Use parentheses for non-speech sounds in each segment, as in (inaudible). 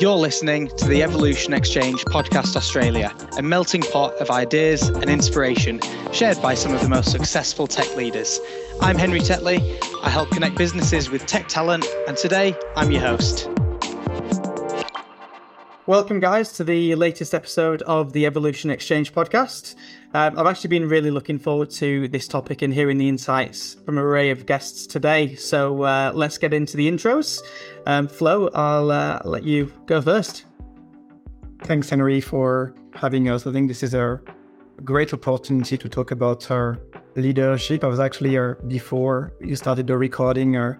You're listening to the Evolution Exchange Podcast Australia, a melting pot of ideas and inspiration shared by some of the most successful tech leaders. I'm Henry Tetley. I help connect businesses with tech talent, and today I'm your host. Welcome, guys, to the latest episode of the Evolution Exchange podcast. Um, I've actually been really looking forward to this topic and hearing the insights from an array of guests today. So uh, let's get into the intros. Um, Flo, I'll uh, let you go first. Thanks, Henry, for having us. I think this is a great opportunity to talk about our leadership. I was actually, uh, before you started the recording, uh,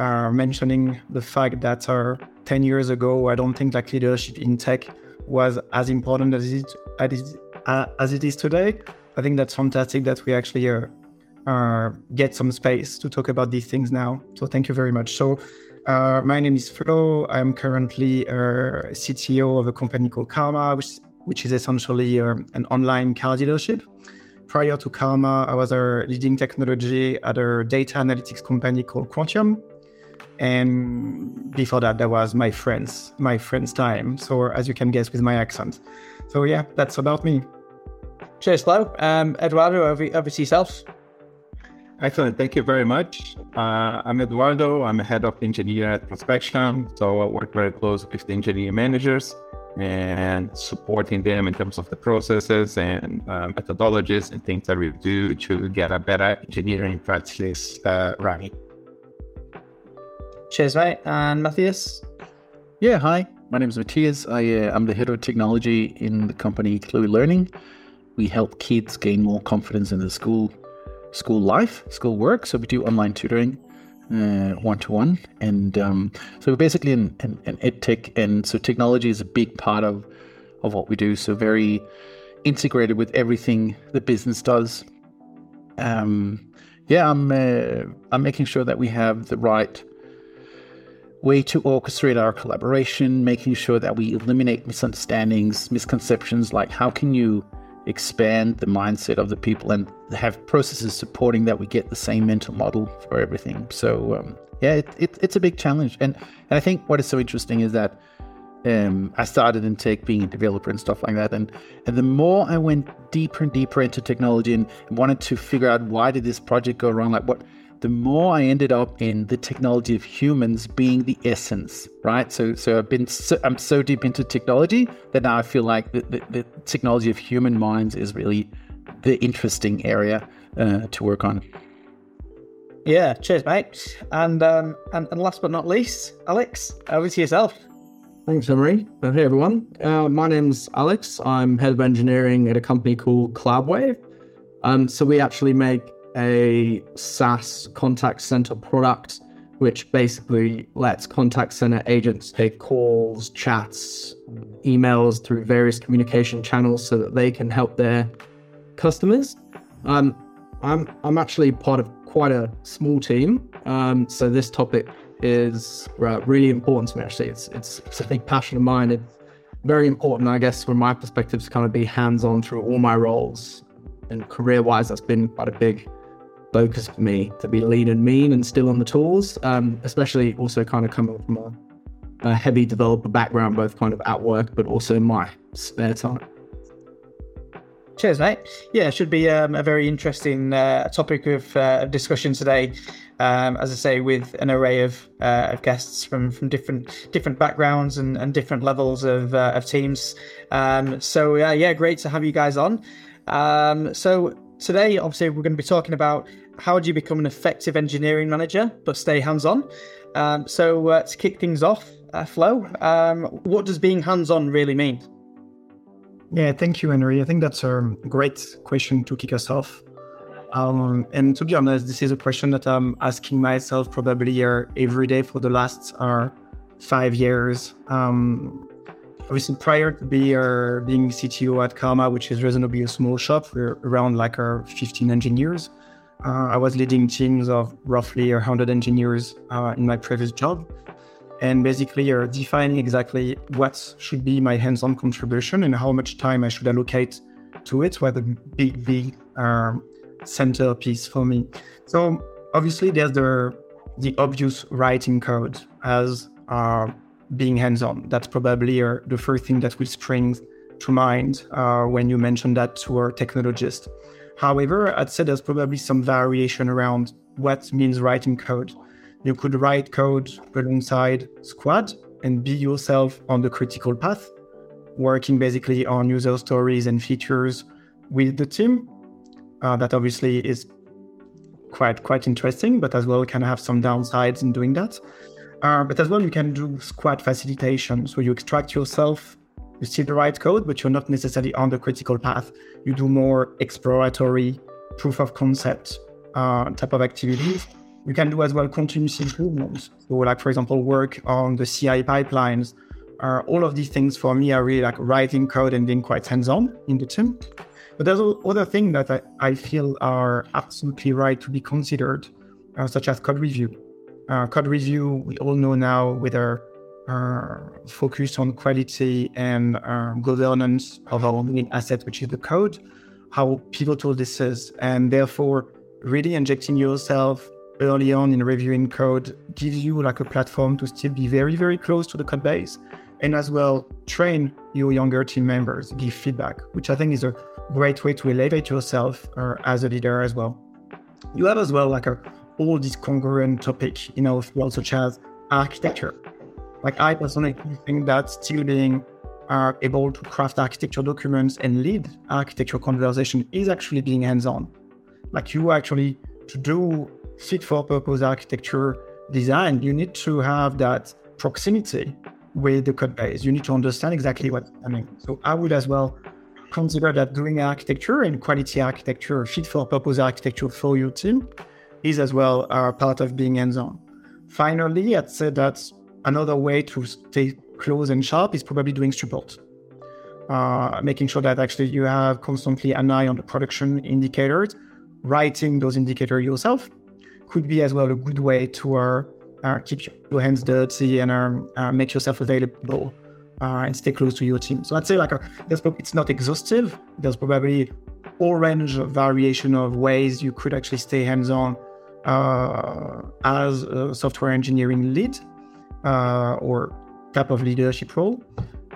uh, mentioning the fact that our 10 years ago, I don't think like leadership in tech was as important as it, uh, as it is today. I think that's fantastic that we actually uh, uh, get some space to talk about these things now. So thank you very much. So uh, my name is Flo. I'm currently a CTO of a company called Carma, which, which is essentially uh, an online car dealership. Prior to Carma, I was a leading technology at a data analytics company called Quantium, and before that, that was my friends, my friends' time. So as you can guess with my accent. So yeah, that's about me. Cheers, Flo. Um, Eduardo, over, over to yourself. Excellent. Thank you very much. Uh, I'm Eduardo. I'm a head of engineer at Prospection. So I work very close with the engineering managers and supporting them in terms of the processes and uh, methodologies and things that we do to get a better engineering practice uh, running. Cheers, mate. And Mathias? Yeah, hi. My name is Mathias. I, uh, I'm the head of technology in the company Cluey Learning. We help kids gain more confidence in the school school life, school work. So we do online tutoring, one to one, and um, so we're basically an, an, an ed tech, and so technology is a big part of of what we do. So very integrated with everything the business does. Um, yeah, I'm uh, I'm making sure that we have the right way to orchestrate our collaboration, making sure that we eliminate misunderstandings, misconceptions, like how can you expand the mindset of the people and have processes supporting that we get the same mental model for everything. So um, yeah, it, it, it's a big challenge, and and I think what is so interesting is that um, I started in tech, being a developer and stuff like that, and and the more I went deeper and deeper into technology and wanted to figure out why did this project go wrong, like what the more I ended up in the technology of humans being the essence, right? So, so I've been, so, I'm so deep into technology that now I feel like the, the, the technology of human minds is really the interesting area uh, to work on. Yeah, cheers, mate. And, um, and and last but not least, Alex, over to yourself. Thanks, Henry. Hey, everyone. Uh, my name's Alex. I'm head of engineering at a company called Cloudwave. Um, so we actually make a SaaS contact center product, which basically lets contact center agents take calls, chats, emails through various communication channels so that they can help their customers. Um, I'm I'm actually part of quite a small team, um, so this topic is uh, really important to me. Actually, it's it's it's a big passion of mine. It's very important, I guess, from my perspective, to kind of be hands-on through all my roles. And career-wise, that's been quite a big focus for me to be lean and mean and still on the tools, um, especially also kind of coming from a, a, heavy developer background, both kind of at work, but also in my spare time. Cheers, mate. Yeah, it should be um, a very interesting uh, topic of uh, discussion today. Um, as I say, with an array of, uh, of guests from, from different different backgrounds and, and different levels of, uh, of teams. Um, so yeah, great to have you guys on. Um, so today, obviously, we're going to be talking about how do you become an effective engineering manager but stay hands on. Um, so, uh, to kick things off, uh, Flo, um, what does being hands on really mean? Yeah, thank you, Henry. I think that's a great question to kick us off. Um, and to be honest, this is a question that I'm asking myself probably uh, every day for the last uh, five years. Um, obviously prior to be, uh, being CTO at Carma, which is reasonably a small shop, we're around like our 15 engineers. Uh, I was leading teams of roughly 100 engineers uh, in my previous job. And basically, uh, defining exactly what should be my hands on contribution and how much time I should allocate to it, where the big, big um, centerpiece for me. So, obviously, there's the, the obvious writing code as uh, being hands-on. That's probably uh, the first thing that will spring to mind uh, when you mention that to our technologist. However, I'd say there's probably some variation around what means writing code. You could write code alongside squad and be yourself on the critical path, working basically on user stories and features with the team. Uh, that obviously is quite quite interesting, but as well can have some downsides in doing that. Uh, but as well, you can do squad facilitation. So you extract yourself, you still write code, but you're not necessarily on the critical path. You do more exploratory proof of concept uh, type of activities. You can do as well continuous improvements. So, like for example, work on the CI pipelines. Uh, all of these things for me are really like writing code and being quite hands-on in the team. But there's other things that I, I feel are absolutely right to be considered, uh, such as code review. Uh, code review, we all know now with our uh, focus on quality and uh, governance of our main asset, which is the code, how pivotal this is. And therefore, really injecting yourself early on in reviewing code gives you like a platform to still be very, very close to the code base and as well train your younger team members, give feedback, which I think is a great way to elevate yourself uh, as a leader as well. You have as well like a, all these congruent topics you know, fields such as architecture. Like I personally think that still being uh, able to craft architecture documents and lead architecture conversation is actually being hands-on. Like you actually to do fit for purpose architecture design, you need to have that proximity with the code base. You need to understand exactly what's happening. So I would as well consider that doing architecture and quality architecture, fit for purpose architecture for your team is as well a part of being hands-on. Finally, I'd say that another way to stay close and sharp is probably doing support. Uh, making sure that actually you have constantly an eye on the production indicators, writing those indicators yourself could be as well a good way to uh, uh, keep your hands dirty and um, uh, make yourself available uh, and stay close to your team. So I'd say like a, it's not exhaustive. There's probably a range of variation of ways you could actually stay hands-on uh, as a software engineering lead uh, or type of leadership role.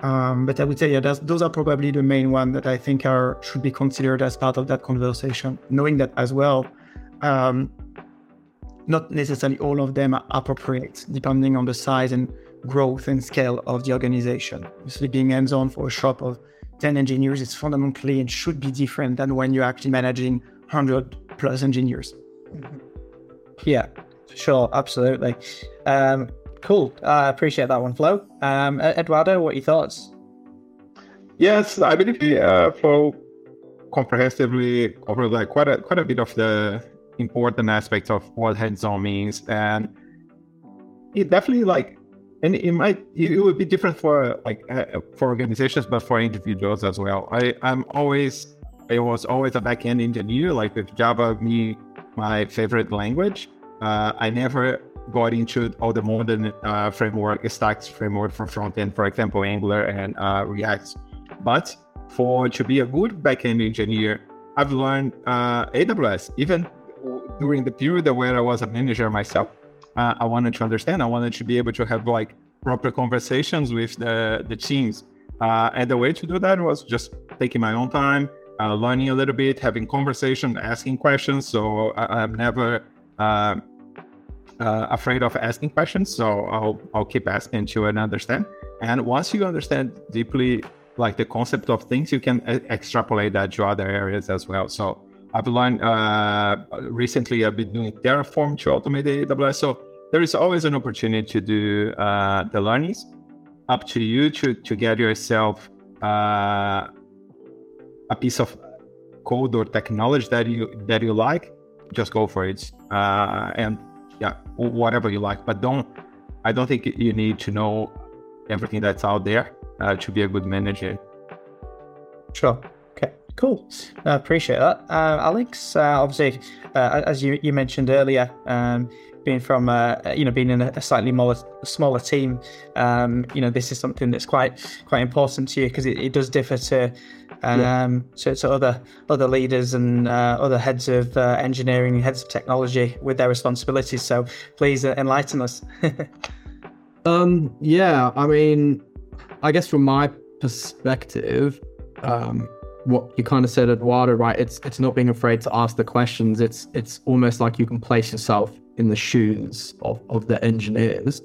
Um, but I would say, yeah, those are probably the main ones that I think are should be considered as part of that conversation. Knowing that as well, um, not necessarily all of them are appropriate, depending on the size and growth and scale of the organization. Obviously, being hands-on for a shop of 10 engineers is fundamentally and should be different than when you're actually managing 100 plus engineers. Yeah, sure, absolutely. Um, cool. I appreciate that one, Flo. Um, Eduardo, what are your thoughts? Yes, I believe uh, Flo comprehensively covered like quite a quite a bit of the important aspects of what hands-on means, and it definitely like and it might it would be different for like uh, for organizations but for individuals as well i i'm always i was always a backend engineer like with java me my favorite language uh, i never got into all the modern uh, framework stacks framework for front end for example angular and uh, react but for to be a good backend engineer i've learned uh, aws even during the period where i was a manager myself uh, I wanted to understand. I wanted to be able to have like proper conversations with the the teams. Uh, and the way to do that was just taking my own time, uh, learning a little bit, having conversation, asking questions. So I, am never uh, uh, afraid of asking questions. So I'll I'll keep asking to and understand. And once you understand deeply like the concept of things, you can extrapolate that to other areas as well. So I've learned uh, recently. I've been doing Terraform to automate AWS. So there is always an opportunity to do uh, the learnings. Up to you to to get yourself uh, a piece of code or technology that you that you like. Just go for it, uh, and yeah, whatever you like. But don't. I don't think you need to know everything that's out there uh, to be a good manager. Sure. Okay. Cool. I appreciate that. Uh, Alex, uh, obviously, uh, as you, you mentioned earlier, um, being from, uh, you know, being in a slightly more, smaller team, um, you know, this is something that's quite quite important to you because it, it, does differ to, um, yeah. to, to, other other leaders and uh, other heads of uh, engineering, heads of technology with their responsibilities. So please enlighten us. (laughs) Um, yeah, I mean, I guess from my perspective, um, what you kind of said, Eduardo, right? It's it's not being afraid to ask the questions. It's it's almost like you can place yourself in the shoes of, of the engineers.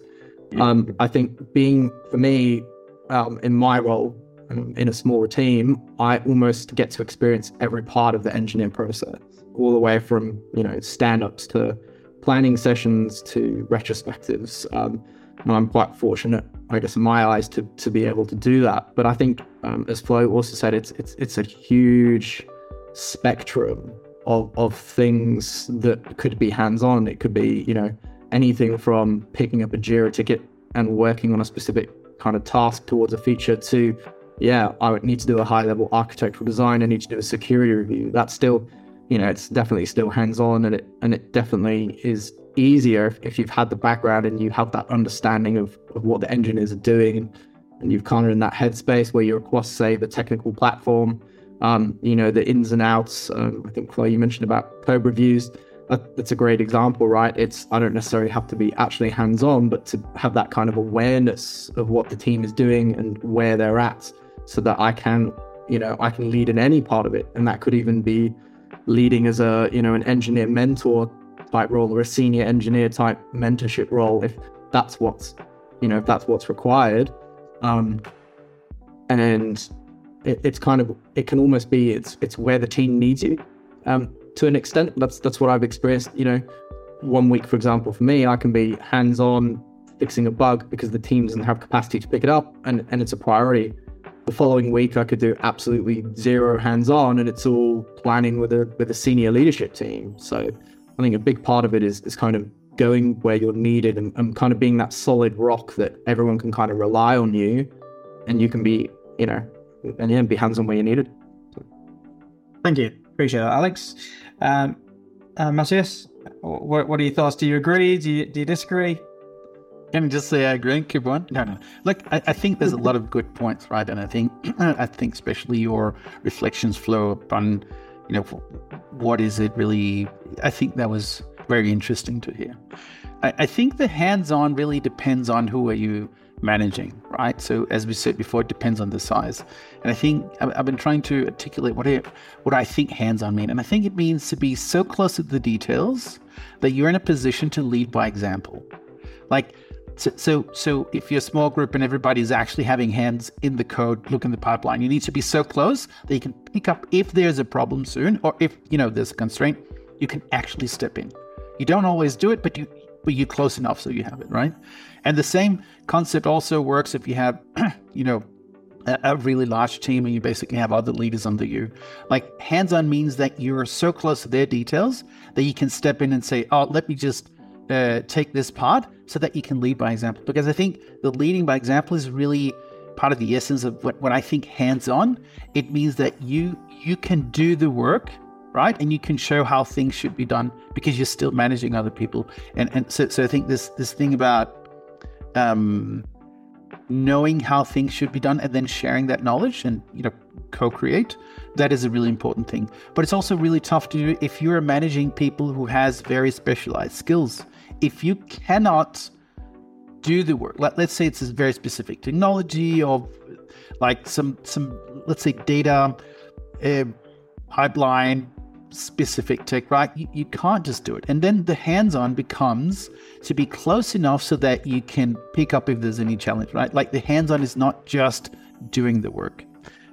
Um, I think being for me um, in my role um, in a smaller team, I almost get to experience every part of the engineering process, all the way from you know stand-ups to planning sessions to retrospectives. Um, and I'm quite fortunate, I guess, in my eyes, to to be able to do that. But I think, um, as Flo also said, it's it's it's a huge spectrum of of things that could be hands-on. It could be, you know, anything from picking up a Jira ticket and working on a specific kind of task towards a feature to, yeah, I would need to do a high-level architectural design. I need to do a security review. That's still, you know, it's definitely still hands-on, and it and it definitely is easier if, if you've had the background and you have that understanding of, of what the engineers are doing and, you've kind of in that headspace where you're across say the technical platform um, you know the ins and outs um, i think Chloe, you mentioned about code reviews that, that's a great example right it's i don't necessarily have to be actually hands-on but to have that kind of awareness of what the team is doing and where they're at so that i can you know i can lead in any part of it. And that could even be leading as a you know an engineer mentor type role or a senior engineer type mentorship role if that's what's you know if that's what's required. Um and it, it's kind of it can almost be it's it's where the team needs you um to an extent. That's that's what i've experienced you know. One week for example for me i can be hands on fixing a bug because the team doesn't have capacity to pick it up and and it's a priority the following week i could do absolutely zero hands on and it's all planning with a with a senior leadership team so I think a big part of it is is kind of going where you're needed and, and kind of being that solid rock that everyone can kind of rely on you, and you can be, you know, and yeah, be hands on where you're needed. Thank you. Appreciate that, Alex. Um, uh, Mathias, what, what are your thoughts? Do you agree? Do you, do you disagree? Can I just say I agree? Keep on. No, no. Look, I, I, think there's a lot of good points, right? And I think, (clears throat) I think especially your reflections Flo upon you know, what is it really? I think that was very interesting to hear. I, I think the hands-on really depends on who are you managing, right? So as we said before, it depends on the size. And I think I've been trying to articulate what what I think hands-on mean, and I think it means to be so close to the details that you're in a position to lead by example. Like so, so, so if you're a small group and everybody's actually having hands in the code, look in the pipeline, you need to be so close that you can pick up if there's a problem soon, or if you know there's a constraint, you can actually step in. You don't always do it, but you but you're close enough so you have it right. And the same concept also works if you have, (clears throat) you know, a, really large team and you basically have other leaders under you. Like hands-on means that you're so close to their details that you can step in and say, "Oh, let me just." Uh, take this part so that you can lead by example. Because I think the leading by example is really part of the essence of what, what I think hands on. It means that you you can do the work right and you can show how things should be done because you're still managing other people and and so, so i think this this thing about um knowing how things should be done and then sharing that knowledge and you know co-create that is a really important thing but it's also really tough to do if you're managing people who has very specialized skills if you cannot do the work let, let's say it's a very specific technology or like some some let's say data uh, pipeline specific tech right? You, you can't just do it. And then the hands-on becomes to be close enough so that you can pick up if there's any challenge right? Like the hands-on is not just doing the work.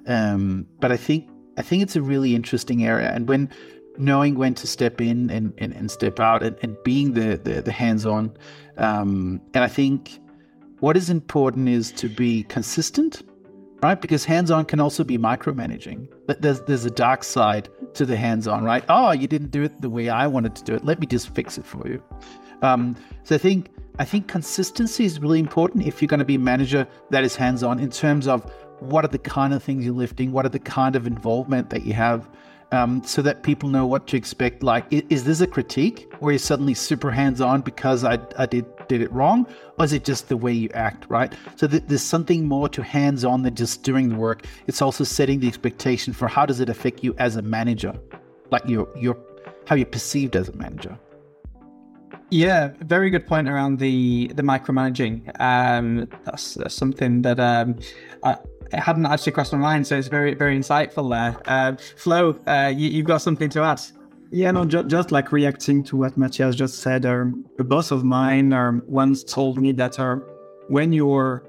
Um, but i think i think it's a really interesting area. And when knowing when to step in and, and, and step out and, and being the, the, the hands-on. Um, and i think what is important is to be consistent right? Because hands-on can also be micromanaging. But there's there's a dark side to the hands-on right? Oh you didn't do it the way i wanted to do it. Let me just fix it for you. Um, so i think i think consistency is really important if you're going to be a manager that is hands-on in terms of what are the kind of things you're lifting what are the kind of involvement that you have um, so that people know what to expect. Like, is, this a critique where you're suddenly super hands on because I, I did did it wrong, or is it just the way you act, right? So th- there's something more to hands on than just doing the work. It's also setting the expectation for how does it affect you as a manager, like your your how you're perceived as a manager. Yeah, very good point around the the micromanaging. Um, that's, that's something that um, I, it hadn't actually crossed my mind, so it's very very insightful there. Um, Flo, uh, you, have got something to add? Yeah, no, ju- just like reacting to what Mathias just said. Um, a boss of mine um, once told me that uh, when your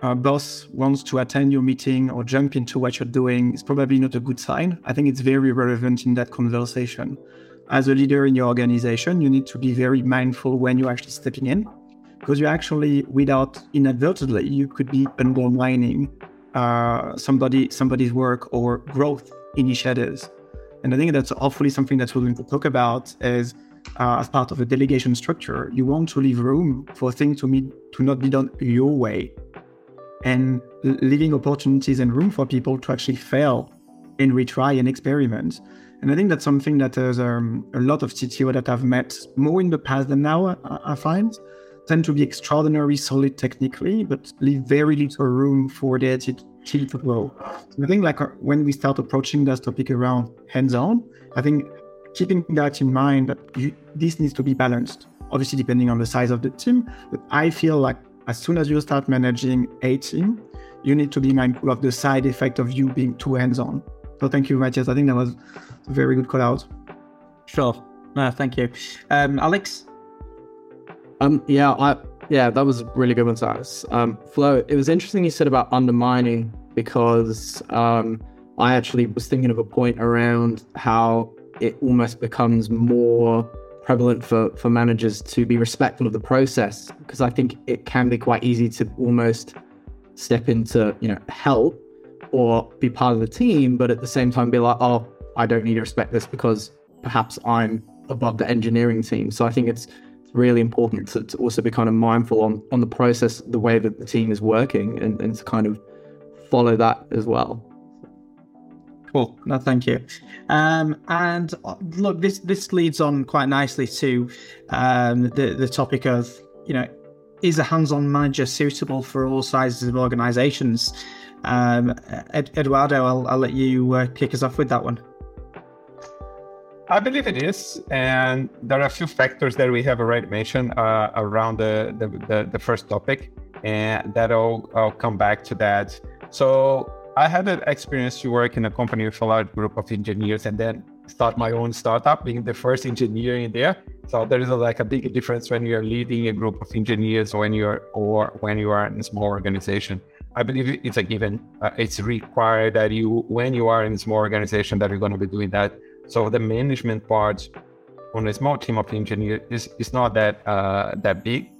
uh, boss wants to attend your meeting or jump into what you're doing, it's probably not a good sign. I think it's very relevant in that conversation as a leader in your organization, you need to be very mindful when you're actually stepping in, because you actually, without inadvertently, you could be undermining uh, somebody somebody's work or growth initiatives. And I think that's hopefully something that we're going to talk about is uh, as part of a delegation structure. You want to leave room for things to meet to not be done your way, and leaving opportunities and room for people to actually fail and retry and experiment. And I think that's something that there's um, a lot of CTO that I've met more in the past than now, I, I find, tend to be extraordinarily solid technically, but leave very little room for their team to grow. So I think like uh, when we start approaching this topic around hands-on, I think keeping that in mind that you, this needs to be balanced. Obviously, depending on the size of the team, but I feel like as soon as you start managing a team, you need to be mindful of the side effect of you being too hands-on. So thank you, Mathias. I think that was a very good call out. Sure. No, thank you. Um, Alex? Um, yeah, I yeah, that was really good one, Cyrus. Um, Flo, it was interesting you said about undermining because um, I actually was thinking of a point around how it almost becomes more prevalent for, for managers to be respectful of the process because I think it can be quite easy to almost step into, you know, help or be part of the team, but at the same time be like, oh, I don't need to respect this because perhaps I'm above the engineering team. So I think it's really important to, to also be kind of mindful on, on the process, the way that the team is working, and, and to kind of follow that as well. Cool. No, thank you. Um, and uh, look, this this leads on quite nicely to um, the the topic of you know, is a hands-on manager suitable for all sizes of organisations? Um, Ed, Eduardo, I'll, I'll let you uh, kick us off with that one. I believe it is, and there are a few factors that we have already mentioned uh, around the, the, the, the, first topic, and that I'll, I'll come back to that. So I had an experience to work in a company with a large group of engineers, and then start my own startup, being the first engineer in there. So there is a, like a big difference when you're leading a group of engineers, or when you're or when you are in a small organization. I believe it's a given. Uh, it's required that you, when you are in a small organization, that you're going to be doing that. So the management part on a small team of engineers is, is not that uh, that big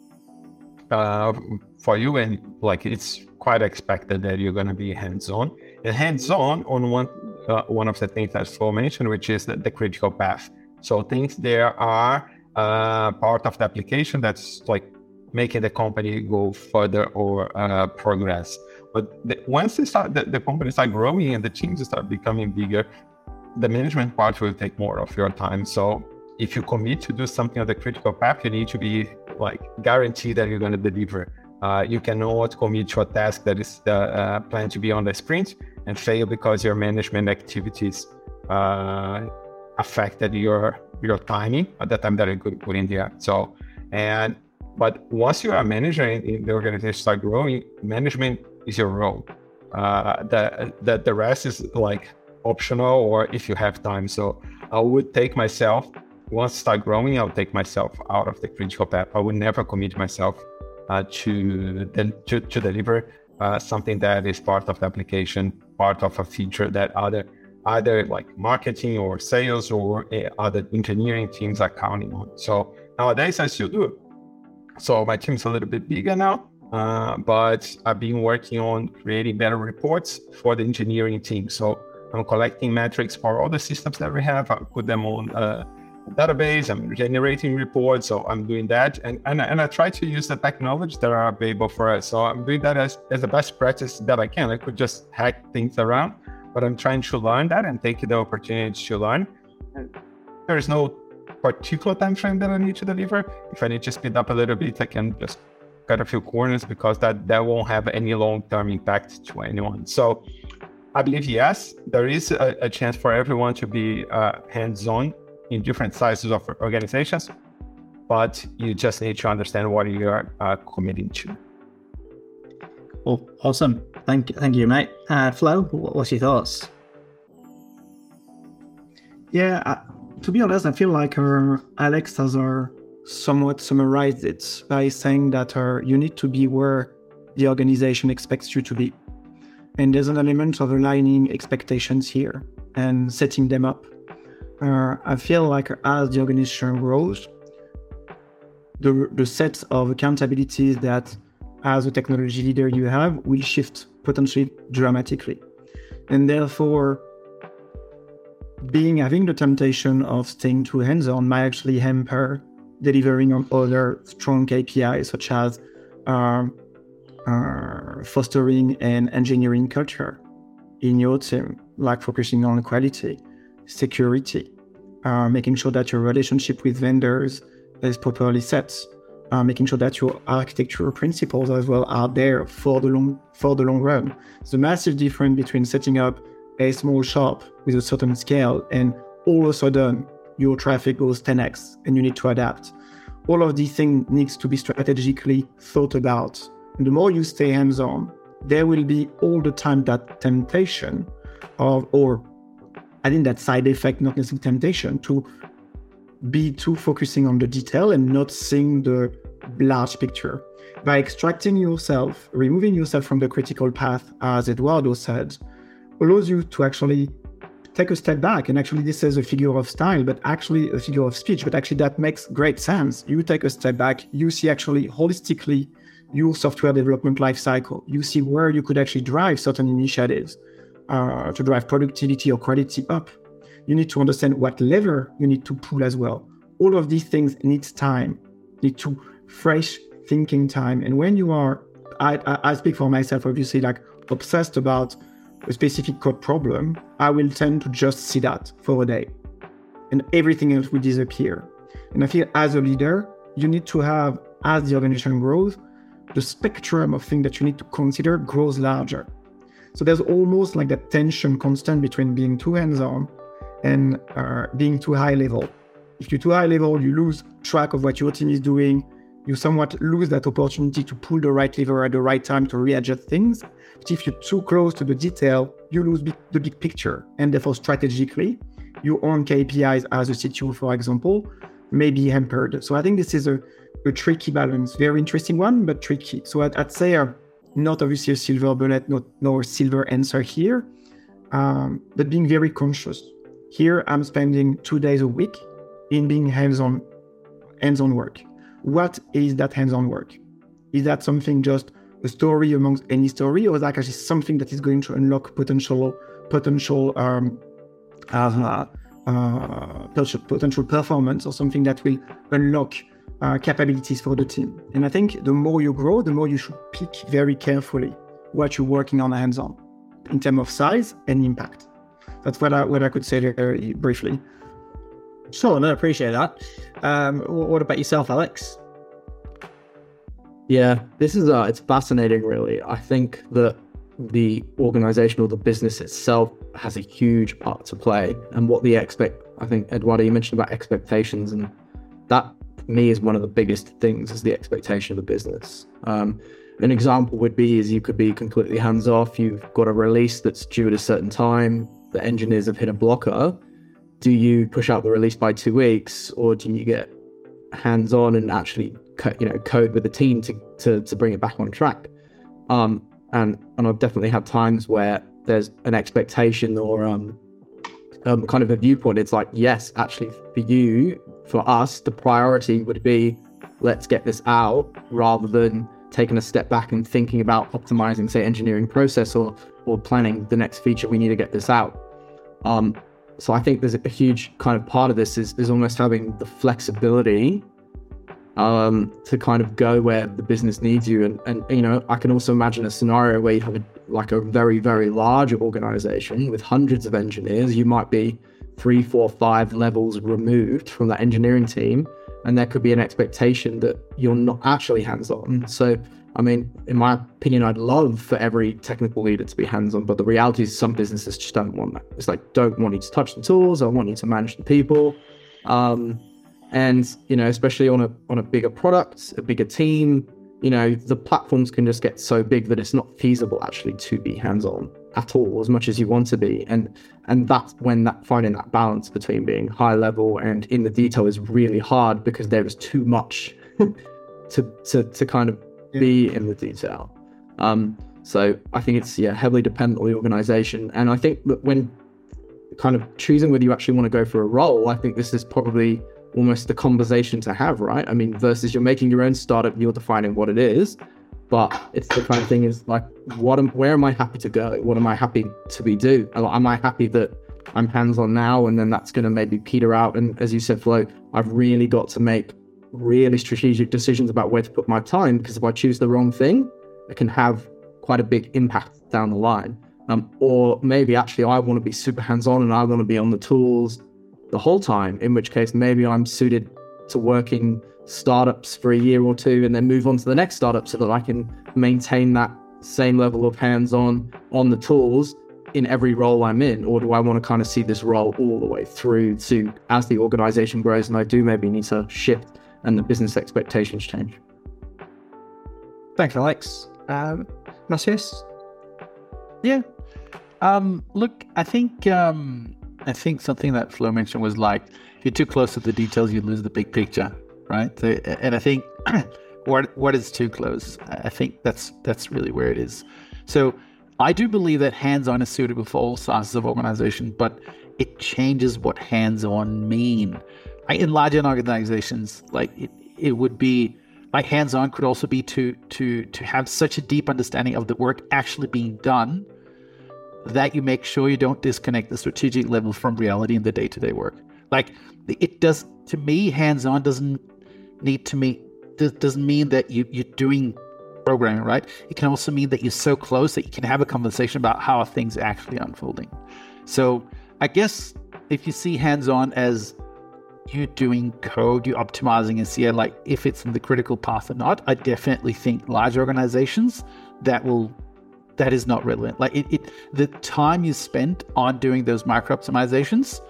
uh, for you, and like it's quite expected that you're going to be hands-on. And hands-on on one uh, one of the things that Flo mentioned, which is the, the critical path. So things there are uh, part of the application that's like making the company go further or uh, progress. But the, once they start, the, the company start growing and the teams start becoming bigger, the management part will take more of your time. So if you commit to do something on the critical path, you need to be like guaranteed that you're going to deliver. Uh, you cannot commit to a task that is uh, uh, planned to be on the sprint and fail because your management activities uh, affected your your timing at the time that you could put in there. So, and but once you are a manager in the organization start growing, management is your role. Uh, the, the the rest is like optional or if you have time. So I would take myself once start growing, I'll take myself out of the critical path. I would never commit myself uh, to, to to deliver uh, something that is part of the application, part of a feature that other either like marketing or sales or uh, other engineering teams are counting on. So nowadays I still do. So my team's a little bit bigger now, uh, but I've been working on creating better reports for the engineering team. So I'm collecting metrics for all the systems that we have. I put them on a database. I'm generating reports. So I'm doing that. And, and, and I try to use the technology that are available for us. So I'm doing that as, as the best practice that I can. I could just hack things around, but I'm trying to learn that and take the opportunity to learn. There is no particular time frame that I need to deliver. If I need to speed up a little bit, I can just cut a few corners because that, that won't have any long-term impact to anyone. So I believe yes, there is a, a chance for everyone to be uh, hands-on in different sizes of organizations. but you just need to understand what you are uh, committing to. Well, awesome. Thank, thank you, mate. Uh, Flo, what's your thoughts? Yeah, uh, to be honest, I feel like uh, Alex has uh, somewhat summarized it by saying that uh, you need to be where the organization expects you to be. And there's an element of aligning expectations here and setting them up. Uh, I feel like as the organization grows, the, the set of accountabilities that as a technology leader you have will shift potentially dramatically. And therefore, being having the temptation of staying too hands-on might actually hamper delivering on other strong KPIs such as uh, uh, fostering an engineering culture in your team, like focusing on quality, security, uh, making sure that your relationship with vendors is properly set, uh, making sure that your architectural principles as well are there for the long for the long run. A massive difference between setting up a small shop with a certain scale and all of a sudden your traffic goes 10x and you need to adapt. All of these things needs to be strategically thought about. The more you stay hands-on, there will be all the time that temptation of or I think that side effect, not necessarily temptation, to be too focusing on the detail and not seeing the large picture. By extracting yourself, removing yourself from the critical path, as Eduardo said, allows you to actually take a step back. And actually this is a figure of style but actually a figure of speech. But actually that makes great sense. You take a step back you see actually holistically your software development lifecycle you see where you could actually drive certain initiatives uh, to drive productivity or quality up. You need to understand what lever you need to pull as well. All of these things needs time need to fresh thinking time. And when you are I, I, I speak for myself obviously like obsessed about a specific code problem, I will tend to just see that for a day. And everything else will disappear. And I feel as a leader, you need to have, as the organization grows, the spectrum of things that you need to consider grows larger. So there's almost like that tension constant between being too hands on and uh, being too high level. If you're too high level, you lose track of what your team is doing. You somewhat lose that opportunity to pull the right lever at the right time to readjust things. But if you're too close to the detail, you lose the big picture. And therefore, strategically, your own KPIs as a CTO, for example, may be hampered. So I think this is a, a tricky balance, very interesting one, but tricky. So I'd, I'd say uh, not obviously a silver bullet, not no silver answer here, um, but being very conscious. Here, I'm spending two days a week in being hands-on, hands-on work. What is that hands-on work? Is that something just a story amongst any story, or is that actually something that is going to unlock potential potential um, uh, uh, potential performance, or something that will unlock uh, capabilities for the team? And I think the more you grow, the more you should pick very carefully what you're working on hands-on in terms of size and impact. That's what I what I could say very briefly. Sure, no, appreciate that. Um, what about yourself, Alex? Yeah, this is uh, it's fascinating, really. I think that the organization or the business itself has a huge part to play, and what the expect. I think Eduardo, you mentioned about expectations, and that for me is one of the biggest things is the expectation of the business. Um, an example would be is you could be completely hands off. You've got a release that's due at a certain time. The engineers have hit a blocker. Do you push out the release by two weeks, or do you get hands on and actually co- you know code with the team to, to to bring it back on track. Um, and and I've definitely had times where there's an expectation or um, um, kind of a viewpoint. It's like yes, actually for you, for us, the priority would be let's get this out rather than taking a step back and thinking about optimizing, say, engineering process or or planning the next feature. We need to get this out. Um, so I think there's a huge kind of part of this is is almost having the flexibility um, to kind of go where the business needs you. And, and you know, I can also imagine a scenario where you have a, like a very, very large organization with hundreds of engineers. You might be three, four, five levels removed from that engineering team. And there could be an expectation that you're not actually hands on. So, I mean, in my opinion, I'd love for every technical leader to be hands on, but the reality is some businesses just don't want that. It's like, don't want you to touch the tools, I want you to manage the people. Um, And you know, especially on a on a bigger product, a bigger team, you know, the platforms can just get so big that it's not feasible actually to be hands-on at all as much as you want to be. And and that's when that finding that balance between being high level and in the detail is really hard because there is too much (laughs) to to to kind of be in the detail. Um, so I think it's yeah heavily dependent on the organization, and I think that when kind of choosing whether you actually want to go for a role, I think this is probably almost the conversation to have, right? I mean, versus you're making your own startup, you're defining what it is, but it's the kind of thing is like, what am, where am I happy to go? What am I happy to be do? Am I happy that I'm hands on now, and then that's going to maybe peter out? And as you said, Flo, I've really got to make really strategic decisions about where to put my time because if I choose the wrong thing, it can have quite a big impact down the line. Um, or maybe actually I want to be super hands on and I want to be on the tools the whole time, in which case maybe I'm suited to working startups for a year or two and then move on to the next startup so that I can maintain that same level of hands on on the tools in every role I'm in? Or do I want to kind of see this role all the way through to as the organization grows and I do maybe need to shift and the business expectations change? Thanks, Alex. Um, Mathias? Yeah. Um, look, I think um, I think something that Flo mentioned was like if you're too close to the details, you lose the big picture, right? So, and I think (clears throat) what what is too close? I think that's that's really where it is. So I do believe that hands-on is suitable for all sizes of organization, but it changes what hands-on mean. I, in larger organizations, like it, it would be like hands-on could also be to to to have such a deep understanding of the work actually being done that you make sure you don't disconnect the strategic level from reality in the day-to-day work. Like it does to me, hands-on doesn't need to mean doesn't mean that you you're doing programming, right? It can also mean that you're so close that you can have a conversation about how things actually unfolding. So I guess if you see hands-on as you're doing code, you're optimizing and see like if it's in the critical path or not, I definitely think large organizations that will that is not relevant. Like it, it the time you spent on doing those micro optimizations,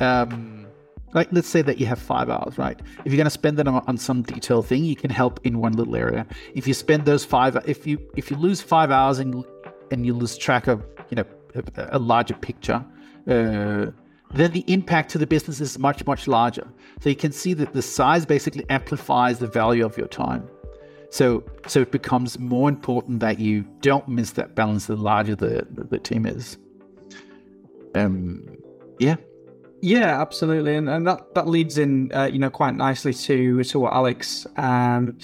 um, like let's say that you have five hours, right? If you're going to spend that on, on some detail thing, you can help in one little area. If you spend those five, if you if you lose five hours and and you lose track of you know a, a larger picture. Uh, then the impact to the business is much, much larger. So you can see that the size basically amplifies the value of your time. So, so it becomes more important that you don't miss that balance the larger the, the, the team is. Um, yeah, yeah, absolutely, and, and that, that leads in, uh, you know, quite nicely to to what Alex um,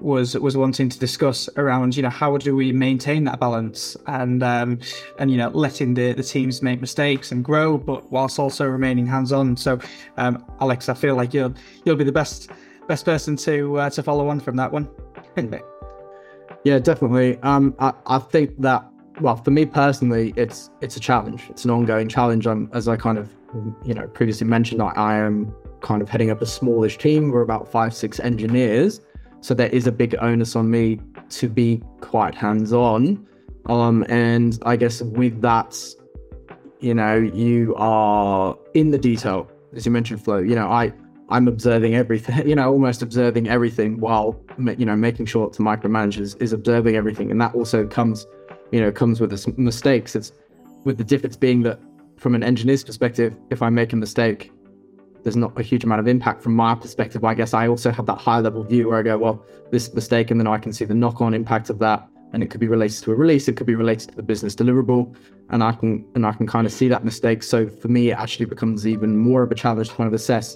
was was wanting to discuss around, you know, how do we maintain that balance and um, and you know, letting the, the teams make mistakes and grow, but whilst also remaining hands on. So, um, Alex, I feel like you'll you'll be the best best person to uh, to follow on from that one. yeah, definitely. Um, I, I think that well, for me personally, it's it's a challenge. It's an ongoing challenge. I'm, as I kind of you know previously mentioned, I, I am kind of heading up a smallish team. We're about five six engineers, so there is a big onus on me to be quite hands on. Um, and I guess with that, you know, you are in the detail, as you mentioned, Flo. You know, I I'm observing everything, (laughs) you know, almost observing everything while, you know, making sure to micromanage is, is observing everything. And that also comes you know, comes with mistakes. It's with the difference being that from an engineer's perspective, if I make a mistake, there's not a huge amount of impact from my perspective. I guess I also have that high level view where I go, well, this mistake, and then I can see the knock on impact of that. And it could be related to a release, it could be related to the business deliverable, and I can and I can kind of see that mistake. So for me, it actually becomes even more of a challenge to kind of assess,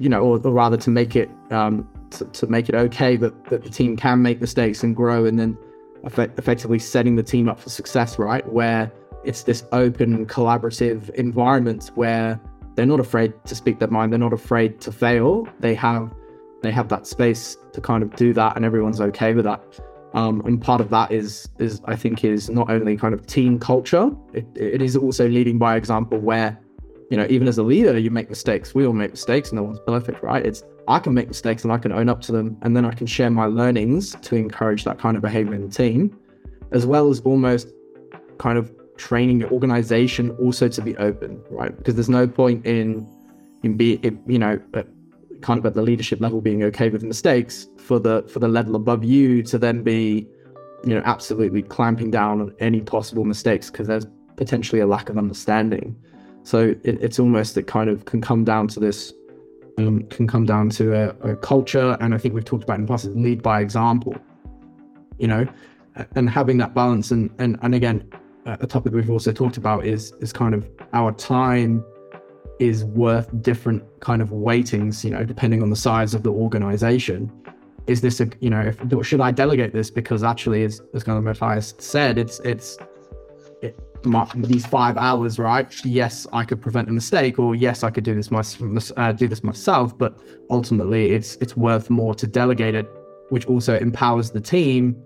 you know, or, or rather to make it um, to, to make it okay that, that the team can make mistakes and grow, and then effect- effectively setting the team up for success, right? Where it's this open, collaborative environment where they're not afraid to speak their mind, they're not afraid to fail. They have they have that space to kind of do that, and everyone's okay with that. Um, and part of that is is I think is not only kind of team culture, it, it is also leading by example where you know even as a leader you make mistakes. We all make mistakes, and no one's perfect, right? It's I can make mistakes and I can own up to them, and then I can share my learnings to encourage that kind of behavior in the team, as well as almost kind of training your organization also to be open, right? Because there's no point in in be you know kind of at the leadership level being okay with mistakes for the for the level above you to then be you know absolutely clamping down on any possible mistakes because there's potentially a lack of understanding so it, it's almost it kind of can come down to this um, can come down to a, a, culture and i think we've talked about in the past lead by example you know and having that balance and and, and again a topic we've also talked about is is kind of our time is worth different kind of weightings, you know, depending on the size of the organization. Is this a, you know, if, should I delegate this because actually, as, as kind of Mathias said, it's, it's, it, my, these five hours, right? Yes, I could prevent a mistake, or yes, I could do this my, uh, do this myself. But ultimately, it's it's worth more to delegate it, which also empowers the team.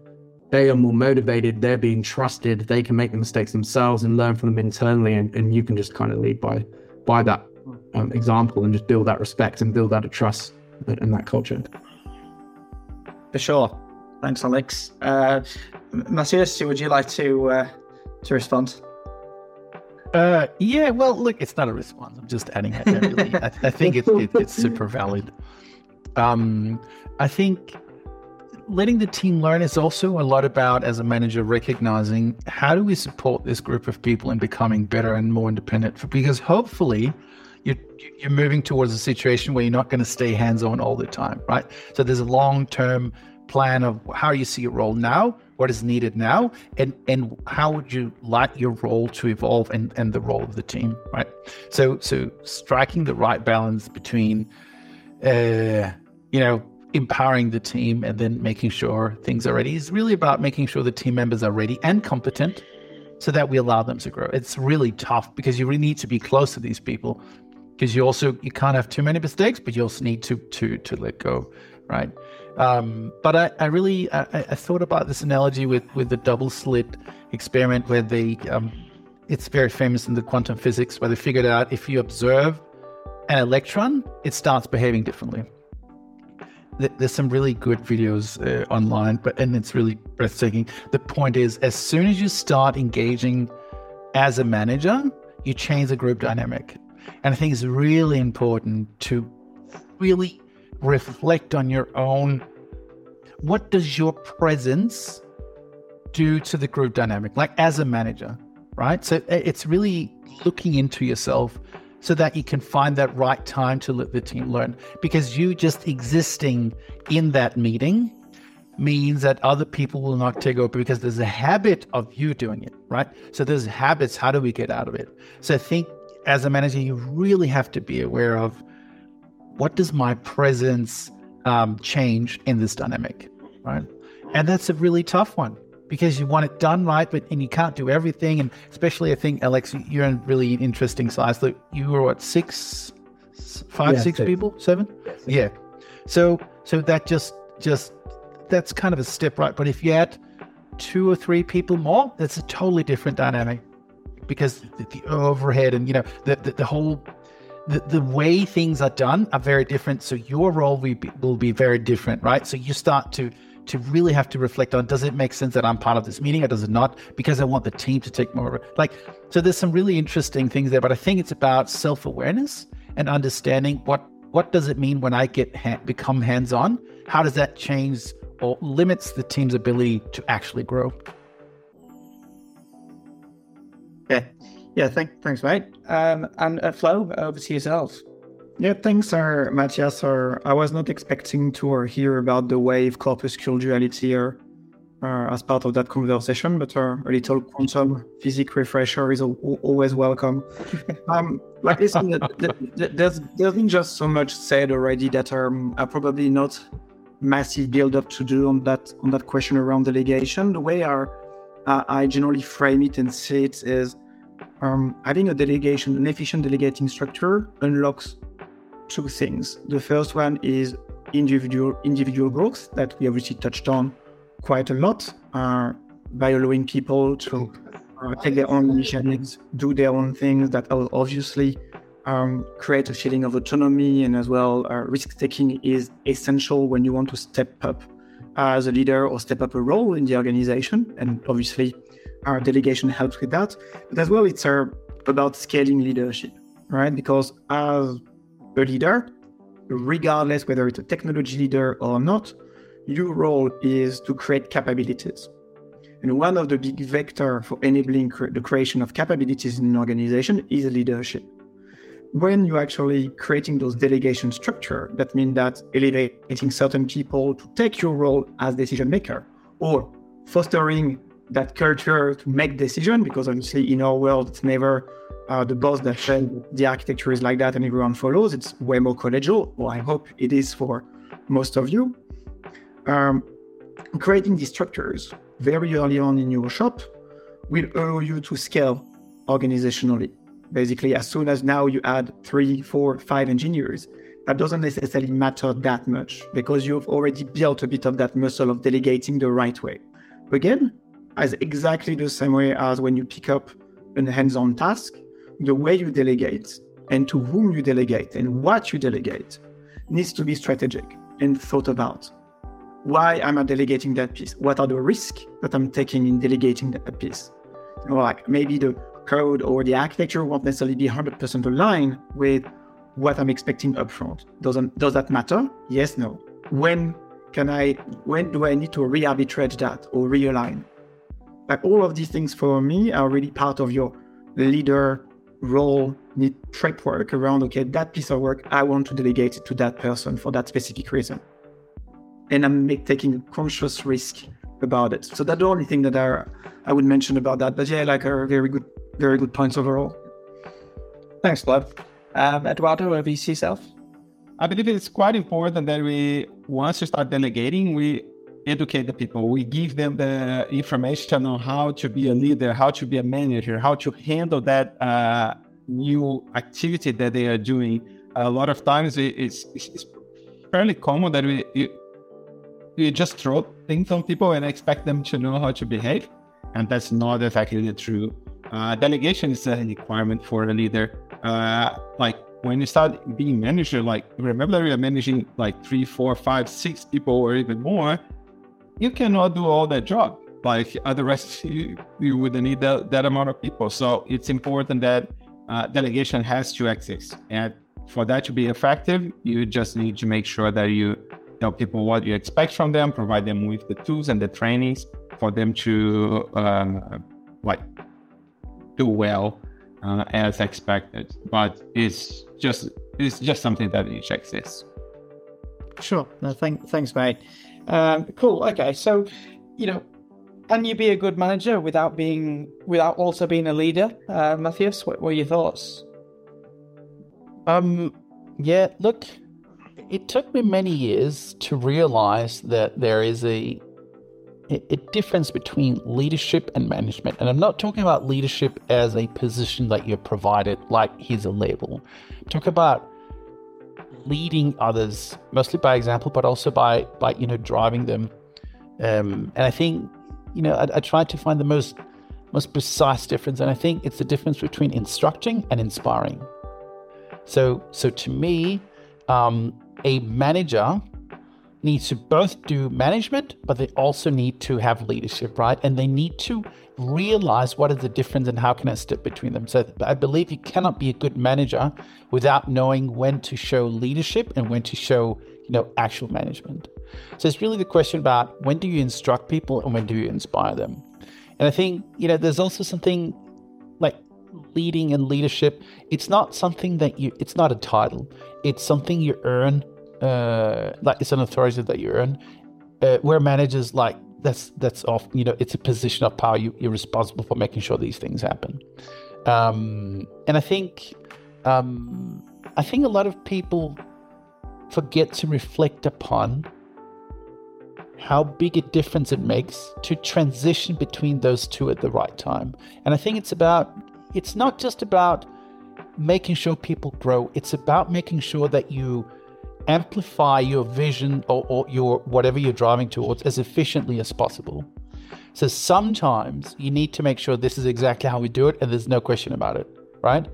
They are more motivated. They're being trusted. They can make the mistakes themselves and learn from them internally, and, and you can just kind of lead by by that um, example and just build that respect and build that trust and that culture. For sure. Thanks, Alex. Uh, Mathias, would you like to uh, to respond? Uh, yeah, well, look, it's not a response. I'm just adding it. Really. I, I, think it's it, it's super valid. Um, I think letting the team learn is also a lot about, as a manager, recognizing how do we support this group of people in becoming better and more independent. Because hopefully, you're, you're moving towards a situation where you're not going to stay hands on all the time, right? So there's a long term plan of how you see your role now, what is needed now, and and how would you like your role to evolve and, and the role of the team, right? So so striking the right balance between, uh, you know, empowering the team and then making sure things are ready is really about making sure the team members are ready and competent so that we allow them to grow. It's really tough because you really need to be close to these people because you also you can't have too many mistakes, but you also need to to to let go, right? Um, but I, I really I, I, thought about this analogy with with the double slit experiment where they um, it's very famous in the quantum physics where they figured out if you observe an electron, it starts behaving differently there's some really good videos uh, online, but and it's really breathtaking. The point is, as soon as you start engaging as a manager, you change the group dynamic, and I think it's really important to really reflect on your own. What does your presence do to the group dynamic, like as a manager, right? So it's really looking into yourself so that you can find that right time to let the team learn. Because you just existing in that meeting means that other people will not take over because there's a habit of you doing it, right? So there's habits. How do we get out of it? So I think as a manager, you really have to be aware of what does my presence um, change in this dynamic, right? And that's a really tough one because you want it done right, but and you can't do everything. And especially, I think Alex, you're in really interesting size. Look, you were what six, five, yeah, six, people, seven, yeah. So so that just just that's kind of a step right. But if you add two or three people more, that's a totally different dynamic because the, the overhead and you know the the, the whole the, the way things are done are very different. So your role will be, will be very different, right? So you start to to really have to reflect on does it make sense that I'm part of this meeting or does it not? Because I want the team to take more of. Like, so there's some really interesting things there, but I think it's about self awareness and understanding what what does it mean when I get ha- become hands on? How does that change or limits the team's ability to actually grow? Yeah, yeah. Thank, thanks, mate. Um, and uh, Flo, over to yourself. Yeah, thanks, uh, Mathias. Uh, I was not expecting to uh, hear about the wave corpuscle duality uh, uh, as part of that conversation, but uh, a little quantum physics refresher is always welcome. (laughs) um, like, listen, there's, there's been just so much said already that um, are probably not massive build up to do on that on that question around delegation. The way our, I generally frame it and see it is um, having a delegation, an efficient delegating structure unlocks two things. The first one is individual individual growth that we obviously touched on quite a lot uh, by allowing people to uh, take their own initiatives, do their own things that will obviously um, create a feeling of autonomy and as well uh, risk taking is essential when you want to step up as a leader or step up a role in the organization. And obviously our delegation helps with that. But as well it's uh, about scaling leadership right? Because as a leader, regardless whether it's a technology leader or not, your role is to create capabilities. And one of the big vector for enabling cre- the creation of capabilities in an organization is leadership. When you're actually creating those delegation structure, that means that elevating certain people to take your role as decision maker or fostering that culture to make decision because obviously in our world it's never uh, the boss that said the architecture is like that and everyone follows. It's way more collegial or i hope it is for most of you. Um, creating these structures very early on in your shop will allow you to scale organizationally. Basically as soon as now you add three four five engineers that doesn't necessarily matter that much because you've already built a bit of that muscle of delegating the right way. Again as exactly the same way as when you pick up a hands-on task, the way you delegate and to whom you delegate and what you delegate needs to be strategic and thought about. Why am I delegating that piece? What are the risks that I'm taking in delegating that piece? Or like maybe the code or the architecture won't necessarily be 100% aligned with what I'm expecting upfront. Doesn't does that matter? Yes, no. When can I when do I need to re-arbitrate that or realign? Like all of these things for me are really part of your leader role need track work around okay that piece of work i want to delegate it to that person for that specific reason. And i'm make, taking a conscious risk about it. So that's the only thing that i, I would mention about that. But yeah like a very good very good points overall. Thanks Gleb. um, eduardo over to yourself? I believe it's quite important that we once you start delegating we educate the people. We give them the information on how to be a leader, how to be a manager, how to handle that uh, new activity that they are doing. A lot of times it's, it's fairly common that we you, just throw things on people and expect them to know how to behave. And that's not exactly true. Uh, delegation is a requirement for a leader. Uh, like when you start being manager, like remember that you're managing like three, four, five, six people or even more you cannot do all that job. Like otherwise, you, you wouldn't need that, that amount of people. So it's important that uh, delegation has to exist. And for that to be effective, you just need to make sure that you tell people what you expect from them, provide them with the tools and the trainings for them to uh, like do well uh, as expected. But it's just it's just something that needs to exist. Sure. No, thank, thanks, mate. Um, cool. Okay. So, you know, can you be a good manager without being without also being a leader? Uh, Mathias, what were your thoughts? Um. Yeah. Look, it took me many years to realize that there is a a difference between leadership and management. And I'm not talking about leadership as a position that you're provided, like here's a label. I'm about leading others, mostly by example, but also by by you know driving them. Um, and I think you know I, I tried to find the most most precise difference, and I think it's the difference between instructing and inspiring. So so to me, um, a manager needs to both do management, but they also need to have leadership, right? And they need to realize what is the difference and how can I step between them. So I believe you cannot be a good manager without knowing when to show leadership and when to show, you know, actual management. So it's really the question about when do you instruct people and when do you inspire them. And I think, you know, there's also something like leading and leadership. It's not something that you it's not a title. It's something you earn uh, like it's an authority that you earn. Uh, where managers like that's that's off. You know, it's a position of power. You, you're responsible for making sure these things happen. Um, and I think, um, I think a lot of people forget to reflect upon how big a difference it makes to transition between those two at the right time. And I think it's about, it's not just about making sure people grow. It's about making sure that you amplify your vision or, or your whatever you're driving towards as efficiently as possible. So sometimes you need to make sure this is exactly how we do it, and there's no question about it, right?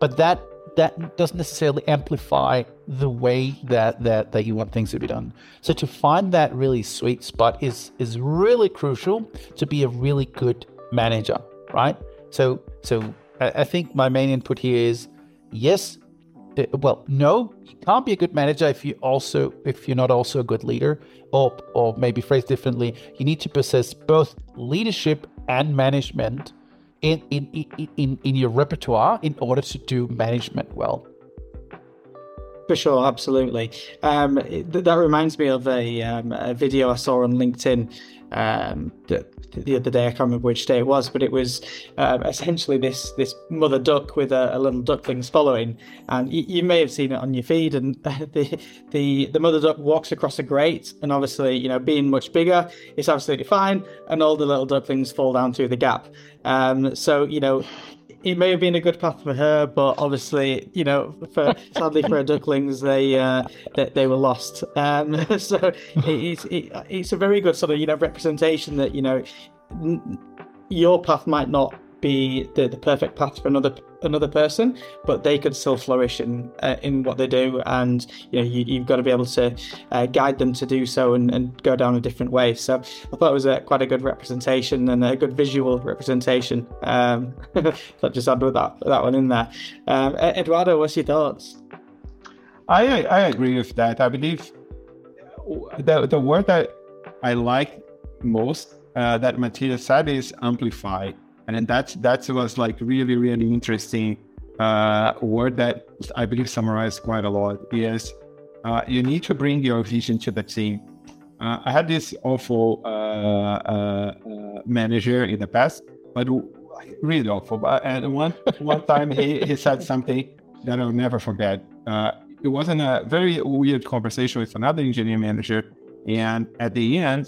But that that doesn't necessarily amplify the way that that that you want things to be done. So to find that really sweet spot is is really crucial to be a really good manager, right? So so I, I think my main input here is yes, well, no, you can't be a good manager if you also if you're not also a good leader, or or maybe phrased differently, you need to possess both leadership and management in in in in, in your repertoire in order to do management well. For sure, absolutely. Um, that reminds me of a, um, a video I saw on LinkedIn um, the, the other day. I can't remember which day it was, but it was um, essentially this this mother duck with a, a little ducklings following, and you, you, may have seen it on your feed. And (laughs) the, the the mother duck walks across a grate, and obviously, you know, being much bigger, it's absolutely fine, and all the little ducklings fall down through the gap. Um, so you know, it may have been a good path for her, but obviously, you know, for sadly for her ducklings, they uh, they, they were lost. Um, (laughs) so it's it, it's a very good sort of you know representation that you know your path might not be the, the perfect path for another another person, but they could still flourish in uh, in what they do, and you know you, have got to be able to uh, guide them to do so and, and go down a different way. So I thought it was a, quite a good representation and a good visual representation. Um, (laughs) just add with that that one in there. Um, Eduardo, what's your thoughts? I I agree with that. I believe the the word that I like most uh, that Mathias said is amplify and that's that was like really really interesting uh, word that I believe summarized quite a lot is uh, you need to bring your vision to the team. Uh, I had this awful uh, uh, uh, manager in the past, but really awful. But and one one time he, he said something that I'll never forget. it was in a very weird conversation with another engineering manager, and at the end,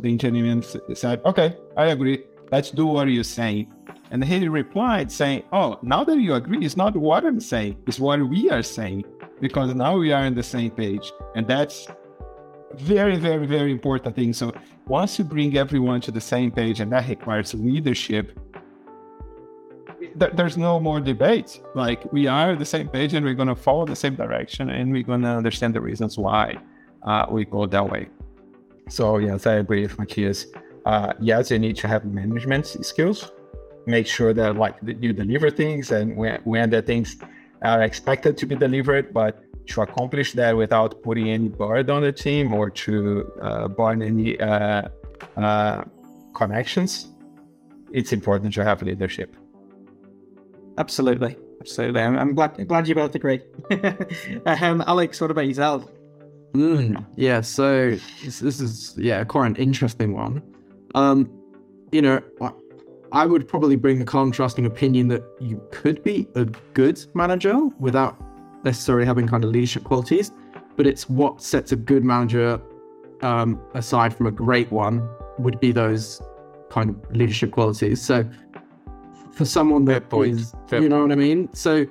the engineering said, "Okay, I agree let's do what you're saying. And he replied saying, Oh, now that you agree, it's not what I'm saying, it's what we are saying, because now we are on the same page. And that's very, very, very important thing. So once you bring everyone to the same page, and that requires leadership, th- there's no more debate. Like we are the same page, and we're going to follow the same direction, and we're going to understand the reasons why uh, we go that way. So yes, I agree with Mathias uh, yes, you need to have management skills. Make sure that like you deliver things and when, when the things are expected to be delivered, but to accomplish that without putting any burden on the team or to uh, burn any uh, uh, connections, it's important to have leadership. Absolutely, absolutely. I'm, I'm glad glad you both agree. (laughs) um, Alex, what about yourself? Mm, yeah, so this, this, is yeah quite an interesting one. Um, you know, I would probably bring the contrasting opinion that you could be a good manager without necessarily having kind of leadership qualities, but it's what sets a good manager um, aside from a great one would be those kind of leadership qualities. So for someone that is, you know what I mean? So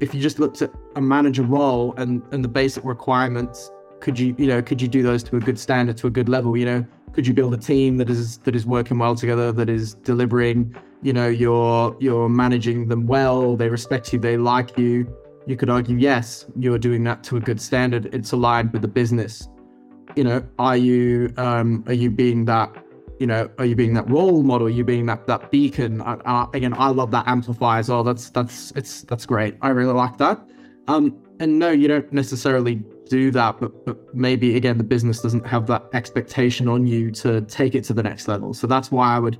if you just looked at a manager role and, and the basic requirements, could you, you know, could you do those to a good standard, to a good level? You know, could you build a team that is that is working well together that is delivering you know you're you're managing them well they respect you they like you? You could argue yes you're doing that to a good standard. It's aligned with the business. You know are you um are you being that you know are you being that role model? Are you being that that beacon? I, I, again i love that amplifier well. That's that's it's that's great. I really like that. Um and no you don't necessarily do that, but, but maybe again the business doesn't have that expectation on you to take it to the next level. So that's why I would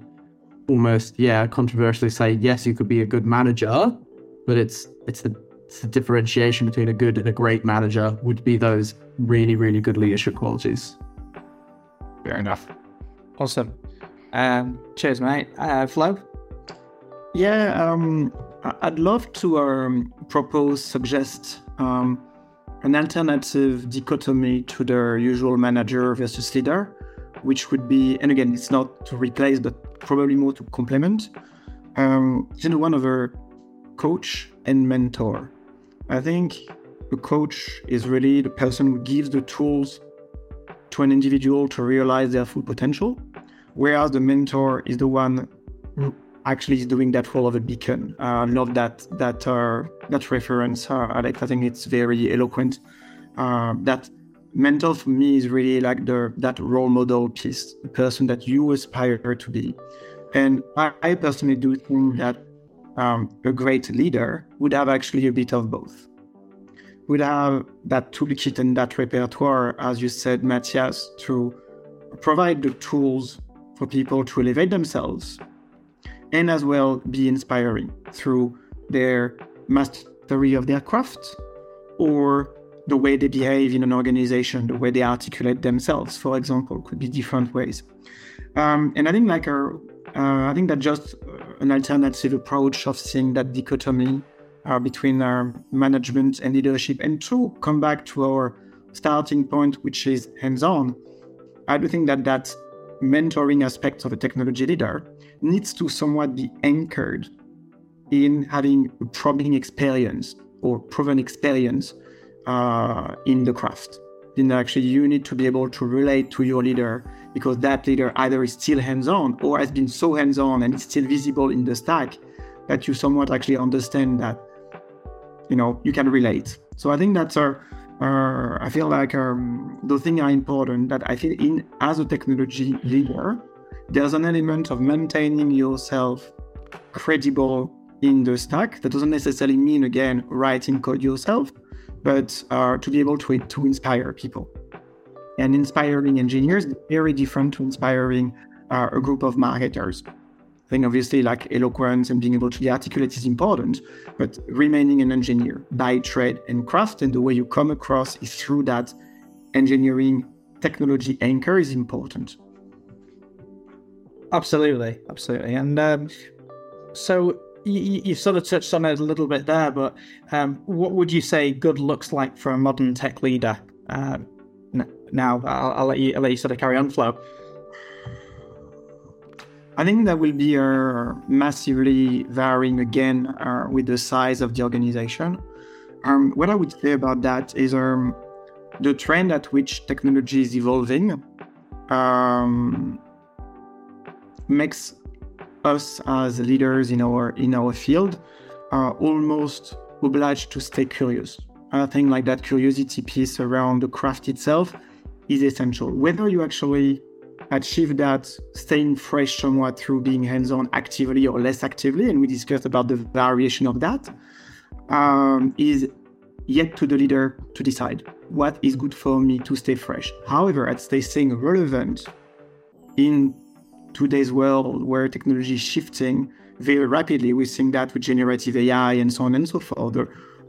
almost, yeah, controversially say yes, you could be a good manager, but it's it's the, it's the differentiation between a good and a great manager would be those really really good leadership qualities. Fair enough. Awesome. Um, cheers, mate. Uh, Flo. Yeah, um, I'd love to um, propose, suggest um, an alternative dichotomy to the usual manager versus leader, which would be, and again, it's not to replace, but probably more to complement, um, know, one of a coach and mentor. I think a coach is really the person who gives the tools to an individual to realize their full potential, whereas the mentor is the one actually is doing that role of a beacon. Uh, love that that uh, that reference, uh, Alex. I think it's very eloquent. Uh, that mentor for me is really like the that role model piece, the person that you aspire to be. And I, I personally do think that um, a great leader would have actually a bit of both. would have that toolkit and that repertoire, as you said, Mathias, to provide the tools for people to elevate themselves and as well be inspiring through their mastery of their craft or the way they behave in an organization, the way they articulate themselves, for example, could be different ways. Um, and I think like a, uh, I think that just an alternative approach of seeing that dichotomy uh, between our management and leadership, and to come back to our starting point, which is hands-on. I do think that that mentoring aspect of a technology leader needs to somewhat be anchored in having a probing experience or proven experience uh, in the craft. Then actually, you need to be able to relate to your leader because that leader either is still hands-on or has been so hands-on and it's still visible in the stack that you somewhat actually understand that you know you can relate. So I think that's our. Uh, I feel like um, those things are important. That I feel in as a technology leader, there's an element of maintaining yourself credible in the stack. That doesn't necessarily mean again writing code yourself, but uh, to be able to to inspire people. And inspiring engineers is very different to inspiring uh, a group of marketers. I think obviously like eloquence and being able to be articulate is important, but remaining an engineer by trade and craft and the way you come across is through that engineering technology anchor is important. Absolutely, absolutely. And um, so you, you, sort of touched on it a little bit there, but um, what would you say good looks like for a modern tech leader? Uh, now, I'll, I'll, let you I'll let you sort of carry on, Flo. I think that will be uh, massively varying again uh, with the size of the organization. Um, what I would say about that is um, the trend at which technology is evolving um, makes us as leaders in our in our field are almost obliged to stay curious. I think like that curiosity piece around the craft itself is essential. Whether you actually achieve that staying fresh somewhat through being hands-on actively or less actively, and we discussed about the variation of that, um, is yet to the leader to decide what is good for me to stay fresh. However, at stay staying relevant in today's world where technology is shifting very rapidly, we're seeing that with generative AI and so on and so forth.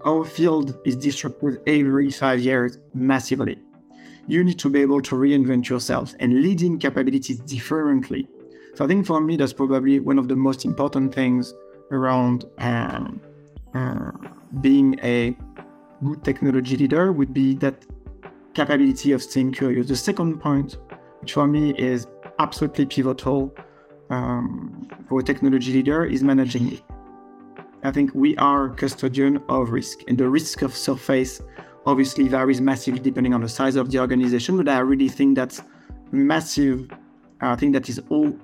Our field is disrupted every five years massively you need to be able to reinvent yourself and leading capabilities differently. So I think for me, that's probably one of the most important things around um, uh, being a good technology leader would be that capability of staying curious. The second point, which for me is absolutely pivotal um, for a technology leader, is managing it. I think we are custodian of risk, and the risk of surface obviously varies massively depending on the size of the organization, but I really think that's massive. I think that is all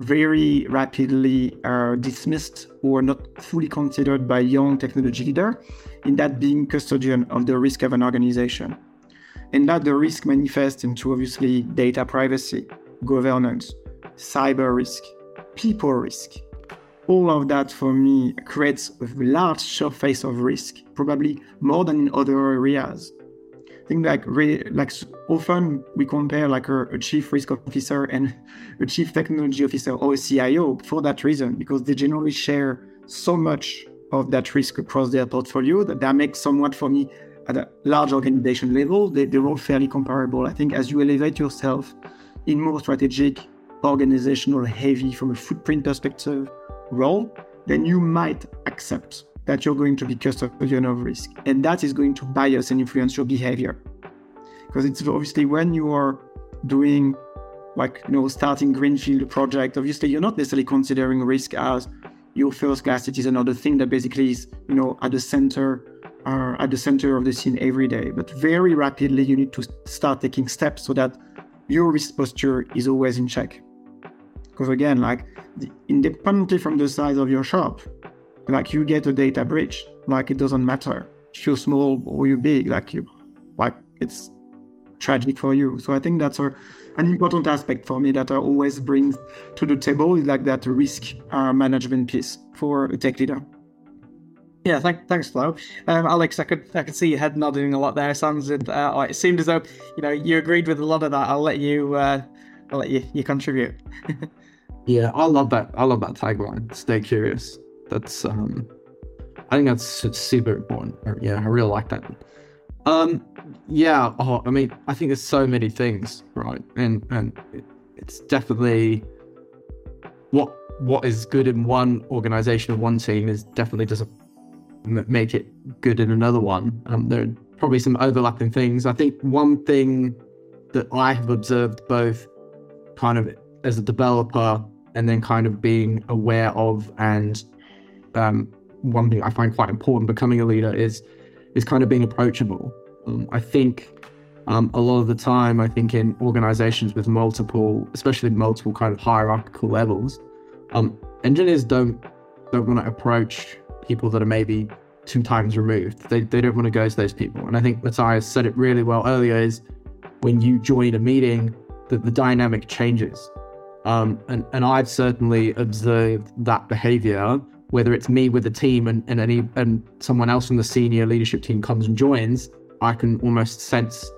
very rapidly uh, dismissed or not fully considered by young technology leader in that being custodian of the risk of an organization. And that the risk manifests into obviously data privacy, governance, cyber risk, people risk, all of that for me creates a large surface of risk, probably more than in other areas. I think like re- like often we compare like a, a, chief risk officer and a chief technology officer or a CIO for that reason because they generally share so much of that risk across their portfolio that that makes somewhat for me at a large organization level they, they're all fairly comparable. I think as you elevate yourself in more strategic, organizational heavy from a footprint perspective role, then you might accept that you're going to be custodian of risk. And that is going to bias and influence your behavior. Because it's obviously when you are doing like you know starting greenfield project, obviously you're not necessarily considering risk as your first class citizen or the thing that basically is you know at the center uh, at the center of the scene every day. But very rapidly you need to start taking steps so that your risk posture is always in check. Because again, like independently from the size of your shop, like you get a data breach, like it doesn't matter if you're small or you're big, like you, like it's tragic for you. So I think that's a, an important aspect for me that I always bring to the table is like that risk uh, management piece for a tech leader. Yeah, thank, thanks, Flo. Um, Alex, I could I could see your head nodding a lot there. Sounds uh, it seemed as though you know you agreed with a lot of that. I'll let you uh, I'll let you you contribute. (laughs) yeah, I love that. I love that tagline. Stay curious. That's um, I think that's super important. Yeah, I really like that. Um, yeah. Oh, I mean, I think there's so many things, right? And and it's definitely what what is good in one organization or one team is definitely doesn't make it good in another one. Um, there are probably some overlapping things. I think one thing that I have observed both kind of as a developer and then kind of being aware of and um, one thing I find quite important becoming a leader is is kind of being approachable. Um, I think um, a lot of the time, I think in organizations with multiple, especially multiple kind of hierarchical levels, um, engineers don't don't want to approach people that are maybe two times removed. They, they don't want to go to those people. And I think Mathias said it really well earlier is when you join a meeting, that the dynamic changes. Um, and, and I've certainly observed that behavior, whether it's me with the team and, and any and someone else from the senior leadership team comes and joins, I can almost sense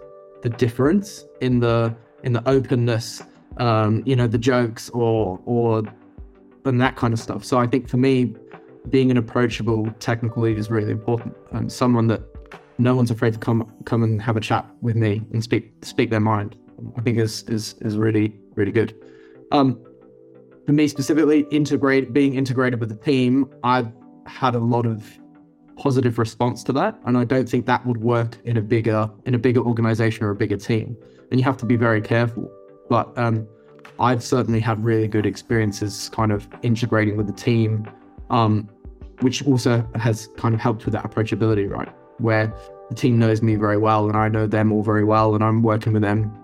the difference in the in the openness, um, you know, the jokes or or and that kind of stuff. So I think for me, being an approachable technical lead is really important. and someone that no one's afraid to come come and have a chat with me and speak speak their mind. I think is is is really really good. Um, for me specifically, integrate being integrated with the team, I've had a lot of positive response to that, and I don't think that would work in a bigger in a bigger organization or a bigger team. And you have to be very careful. But um, I've certainly had really good experiences, kind of integrating with the team um, which also has kind of helped with that approachability, right? Where the team knows me very well and I know them all very well and I'm working with them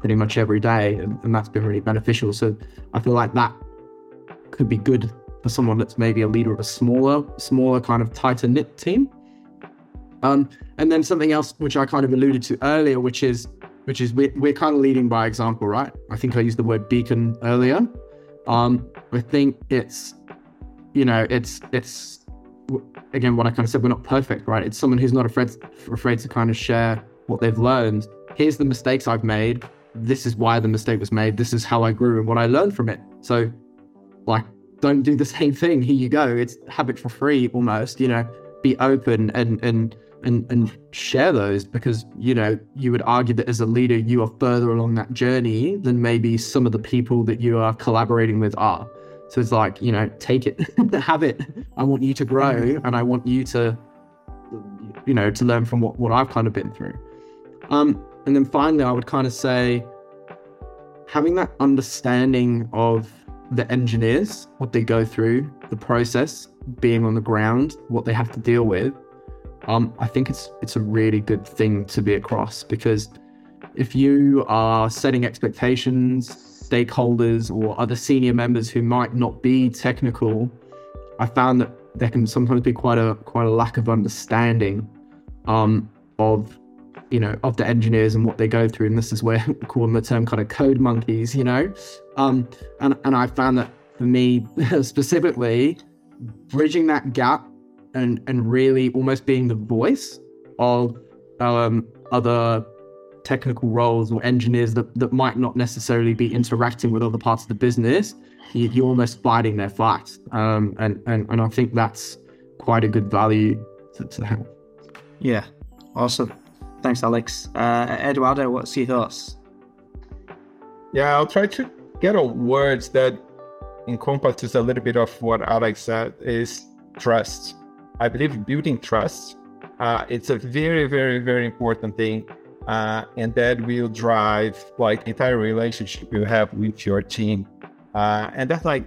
pretty much every day and, and that's been really beneficial. So I feel like that could be good for someone that's maybe a leader of a smaller, smaller kind of tighter knit team. Um, and then something else which I kind of alluded to earlier, which is which is we're, we're kind of leading by example, right? I think I used the word beacon earlier. Um, I think it's you know, it's it's again what I kind of said. We're not perfect, right? It's someone who's not afraid afraid to kind of share what they've learned. Here's the mistakes I've made. This is why the mistake was made. This is how I grew and what I learned from it. So, like, don't do the same thing. Here you go. It's habit for free almost. You know, be open and and and and share those because you know you would argue that as a leader you are further along that journey than maybe some of the people that you are collaborating with are. So it's like, you know, take it, (laughs) have it. I want you to grow and I want you to, you know, to learn from what, what I've kind of been through. Um, and then finally, I would kind of say having that understanding of the engineers, what they go through, the process, being on the ground, what they have to deal with. Um, I think it's it's a really good thing to be across because if you are setting expectations stakeholders or other senior members who might not be technical, I found that there can sometimes be quite a quite a lack of understanding um, of you know of the engineers and what they go through, and this is where (laughs) we call them the term kind of code monkeys, you know. Um, and and I found that for me (laughs) specifically, bridging that gap and and really almost being the voice of um, other technical roles or engineers that, that might not necessarily be interacting with other parts of the business, you, are almost fighting their fight. Um, and, and, and I think that's quite a good value to, to have. Yeah, awesome. Thanks, Alex. Uh, Eduardo, what's your thoughts? Yeah, I'll try to get on words that encompasses a little bit of what Alex said is trust. I believe building trust, uh, it's a very, very, very important thing uh, and that will drive like entire relationship you have with your team. Uh, and that's like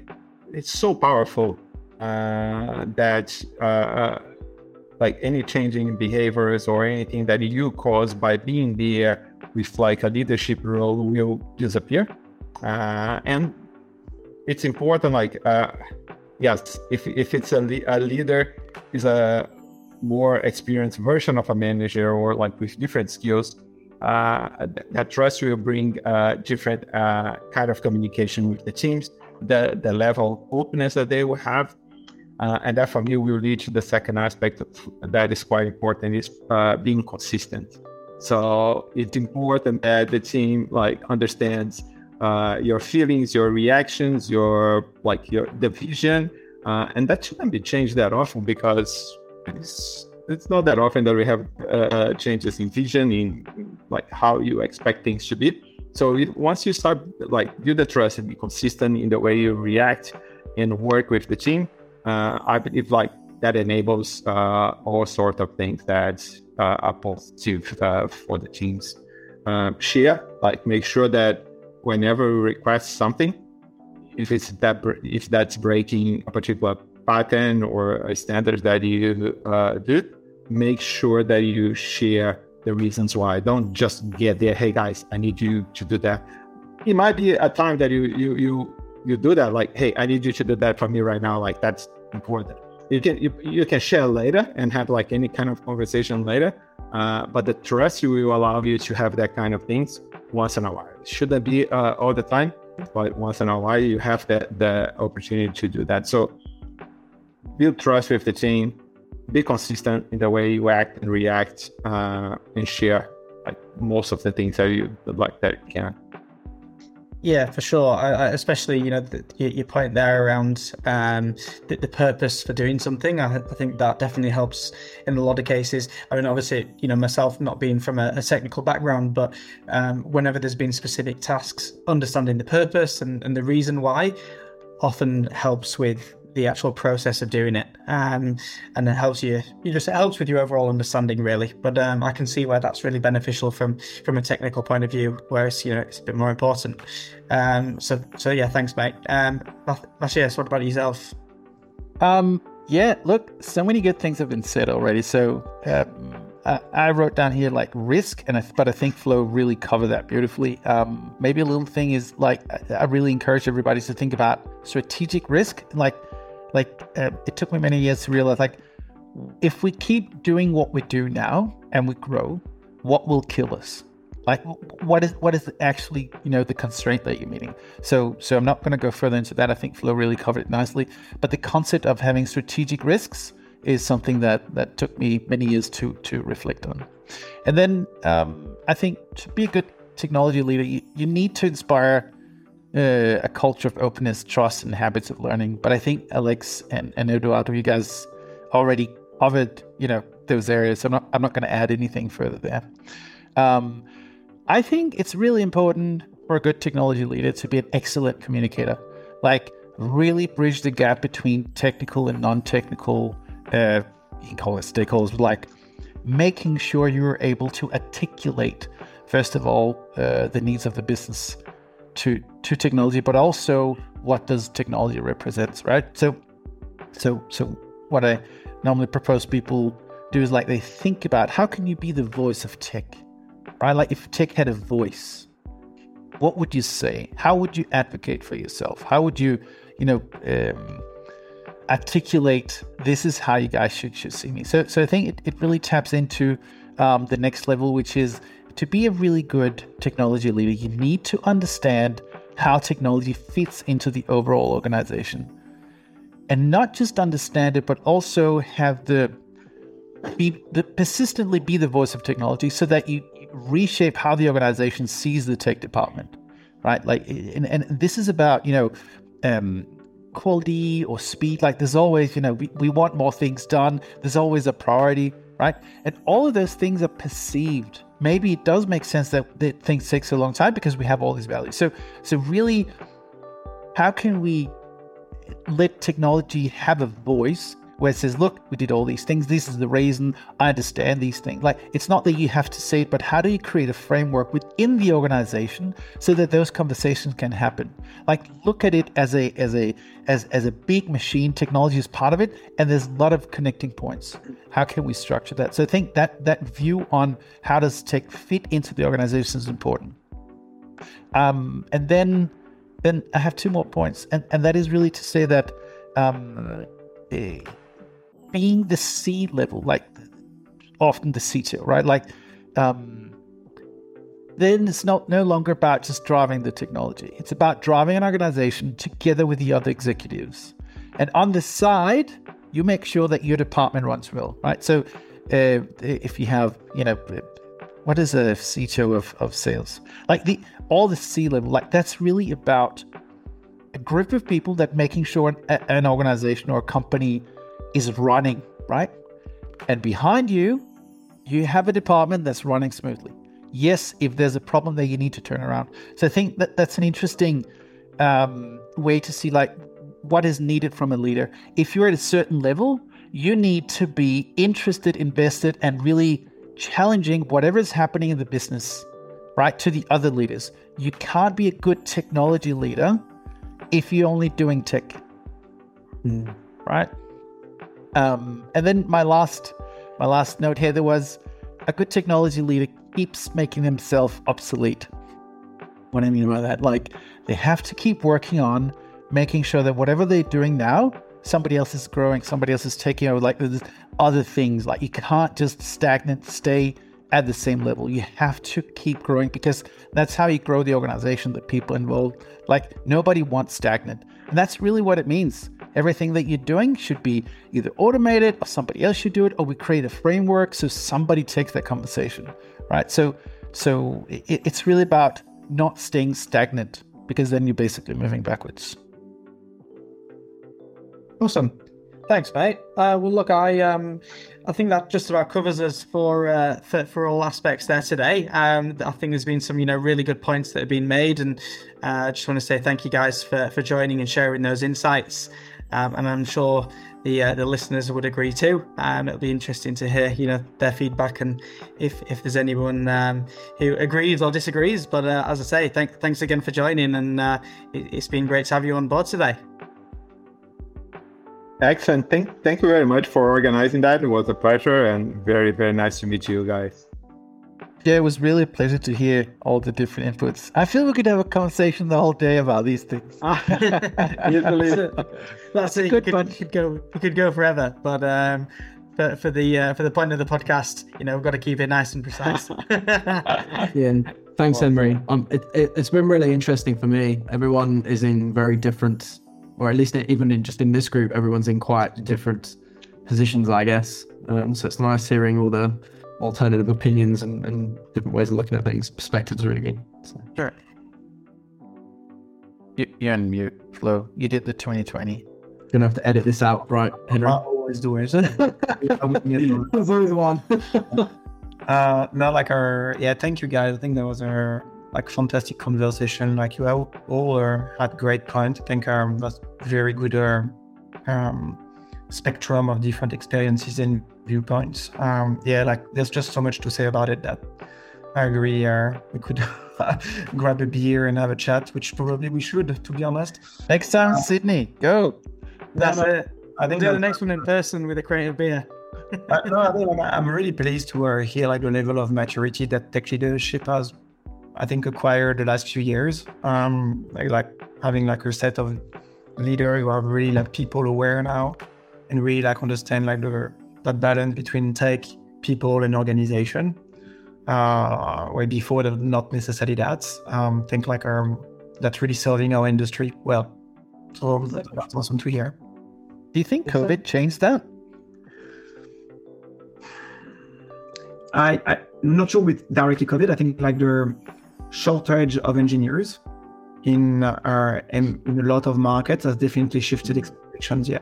it's so powerful uh, that uh, uh, like any changing behaviors or anything that you cause by being there with like a leadership role will disappear. Uh, and it's important like yes if, if it's a, le- a leader is a more experienced version of a manager or like with different skills that trust will bring uh, different uh, kind of communication with the teams, the the level of openness that they will have. Uh, and that for me will lead to the second aspect that is quite important is uh, being consistent. So it's important that the team like understands uh, your feelings, your reactions, your like your the vision, uh, and that shouldn't be changed that often because it's it's not that often that we have uh, changes in vision in like how you expect things to be. So once you start like build the trust and be consistent in the way you react and work with the team, uh, I believe like that enables uh, all sorts of things that uh, are positive uh, for the teams. Um, share like make sure that whenever we request something, if it's that if that's breaking a particular pattern or a standard that you uh, do, make sure that you share the reasons why. Don't just get there. Hey guys, I need you to do that. It might be a time that you you you you do that. Like, hey, I need you to do that for me right now. Like that's important. You can you, you can share later and have like any kind of conversation later. Uh, but the trust will allow you to have that kind of things once in a while. It shouldn't be uh, all the time, but once in a while you have the the opportunity to do that. So build trust with the team be consistent in the way you act and react uh, and share like most of the things that you like that you can. Yeah, for sure. I, I, especially, you know, the, your, point there around um, the, the, purpose for doing something. I, I, think that definitely helps in a lot of cases. I mean, obviously, you know, myself not being from a, a technical background, but um, whenever there's been specific tasks, understanding the purpose and, and the reason why often helps with the actual process of doing it, um, and it helps you. You just it helps with your overall understanding, really. But um, I can see where that's really beneficial from from a technical point of view, whereas you know it's a bit more important. Um, so so yeah, thanks, mate. Um, Mathias, what about yourself? Um, yeah, look, so many good things have been said already. So um, I, wrote down here like risk, and I, but I think Flo really covered that beautifully. Um, maybe a little thing is like I really encourage everybody to think about strategic risk, like like uh, it took me many years to realize like if we keep doing what we do now and we grow what will kill us? Like what is what is actually you know the constraint that you're meeting? So so i'm not going to go further into that. I think flo really covered it nicely. But the concept of having strategic risks is something that that took me many years to to reflect on. And then um, i think to be a good technology leader you, you need to inspire uh, a culture of openness, trust, and habits of learning. But I think Alex and, and Eduardo, you guys already covered, you know, those areas. I'm not, I'm not going to add anything further there. Um, I think it's really important for a good technology leader to be an excellent communicator. Like, really bridge the gap between technical and non-technical, uh, you can call it stakeholders, like making sure you're able to articulate, first of all, uh, the needs of the business to to technology, but also what does technology represents, right? So, so so what I normally propose people do is like they think about how can you be the voice of tech, right? Like if tech had a voice, what would you say? How would you advocate for yourself? How would you, you know, um, articulate this is how you guys should should see me? So so I think it, it really taps into um, the next level, which is to be a really good technology leader, you need to understand how technology fits into the overall organization. And not just understand it, but also have the be the persistently be the voice of technology so that you reshape how the organization sees the tech department. Right? Like and, and this is about, you know, um, quality or speed. Like there's always, you know, we, we want more things done. There's always a priority, right? And all of those things are perceived maybe it does make sense that, that things take so long time because we have all these values. So so really how can we let technology have a voice where it says, look, we did all these things. This is the reason I understand these things. Like, it's not that you have to say it, but how do you create a framework within the organization so that those conversations can happen? Like, look at it as a as a as as a big machine. Technology is part of it, and there's a lot of connecting points. How can we structure that? So I think that that view on how does tech fit into the organization is important. Um, and then then I have two more points, and and that is really to say that. Um, eh, being the C level, like often the CTO, right? Like, um, then it's not no longer about just driving the technology. It's about driving an organization together with the other executives And on the side, you make sure that your department runs well, right? So uh, if you have, you know, what is a CTO of, of sales? Like the all the C level, like that's really about a group of people that making sure an, an organization or a company is running, right? And behind you, you have a department that's running smoothly. Yes, if there's a problem that you need to turn around. So I think that that's an interesting um, way to see like what is needed from a leader. If you're at a certain level, you need to be interested, invested, and really challenging whatever is happening in the business, right, to the other leaders. You can't be a good technology leader if you're only doing tech, mm. right? Um, and then my last, my last note here there was a good technology leader keeps making themselves obsolete. What I mean by that, like they have to keep working on making sure that whatever they're doing now, somebody else is growing, somebody else is taking over. Like there's other things. Like you can't just stagnant stay at the same level. You have to keep growing because that's how you grow the organization, the people involved. Like nobody wants stagnant. And that's really what it means. Everything that you're doing should be either automated or somebody else should do it, or we create a framework so somebody takes that conversation. Right. So so it, it's really about not staying stagnant because then you're basically moving backwards. Awesome. Thanks, mate. Uh, well, look, I um, I think that just about covers us for uh, for, for all aspects there today. Um, I think there's been some you know really good points that have been made, and uh, I just want to say thank you guys for for joining and sharing those insights. Um, and I'm sure the uh, the listeners would agree too. Um, it'll be interesting to hear you know their feedback and if if there's anyone um, who agrees or disagrees. But uh, as I say, thank, thanks again for joining, and uh, it, it's been great to have you on board today. Excellent. Thank, thank you very much for organizing that. It was a pleasure and very, very nice to meet you guys. Yeah, it was really a pleasure to hear all the different inputs. I feel we could have a conversation the whole day about these things. (laughs) Usually, that's it. Good one. Could go, we could go forever, but um, for, for the uh, for the point of the podcast, you know, we've got to keep it nice and precise. (laughs) (laughs) yeah. Thanks, Henry. Um, it, it, it's been really interesting for me. Everyone is in very different or at least even in just in this group, everyone's in quite different positions, I guess. Um, so it's nice hearing all the alternative opinions and, and, different ways of looking at things. Perspectives are really good. So. Sure. You, you're on mute, Flo. You did the 2020. Gonna have to edit this out, right, Henry? I always do (laughs) it. (laughs) There's always one. (laughs) uh, no, like our yeah. Thank you guys. I think that was our like fantastic conversation. Like you all, all had great points. I think um, that's very good uh, um, spectrum of different experiences and viewpoints. Um, yeah, like there's just so much to say about it that I agree. Uh, we could (laughs) grab a beer and have a chat, which probably we should, to be honest. Next time, Sydney, go. That's no, it. I think we'll do the next one in person with a crate of beer. (laughs) uh, no, I think I'm really pleased to uh, hear like the level of maturity that tech leadership has I think acquired the last few years. Um, like, like having like a set of leaders who are really like people aware now and really like understand like the that balance between tech, people, and organization. Uh, where before they're not necessarily that. Um, think like um, that's really serving our industry well. So that's awesome to hear. Do you think COVID changed that? I, I'm not sure with directly COVID. I think like the shortage of engineers in, uh, in, in, a lot of markets has definitely shifted expectations. Yeah,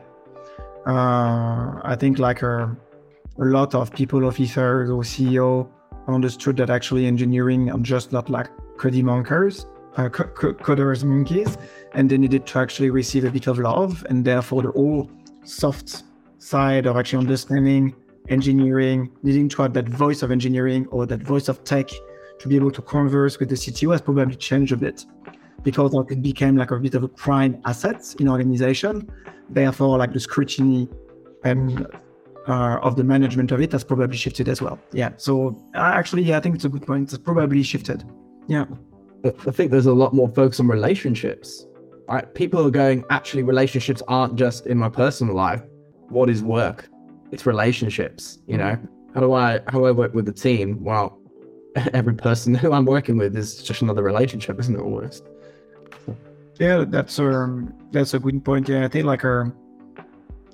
uh, I think like a, a lot of people, officers or CEO understood that actually engineering are just not like coding monkeys, uh, coders monkeys, and they needed to actually receive a bit of love, and therefore the whole soft side of actually understanding engineering, needing to have that voice of engineering or that voice of tech to be able to converse with the CTO has probably changed a bit because it became like a bit of a prime asset in organization. Therefore, like the scrutiny and uh, of the management of it has probably shifted as well. Yeah. So actually, yeah, I think it's a good point. It's probably shifted. Yeah. I think there's a lot more focus on relationships. Right? People are going, actually, relationships aren't just in my personal life. What is work? It's relationships. You know, how do I how do I work with the team? Well, (laughs) every person who I'm working with is just another relationship, isn't it? Almost. Yeah, that's um, that's a good point. Yeah, I think like our,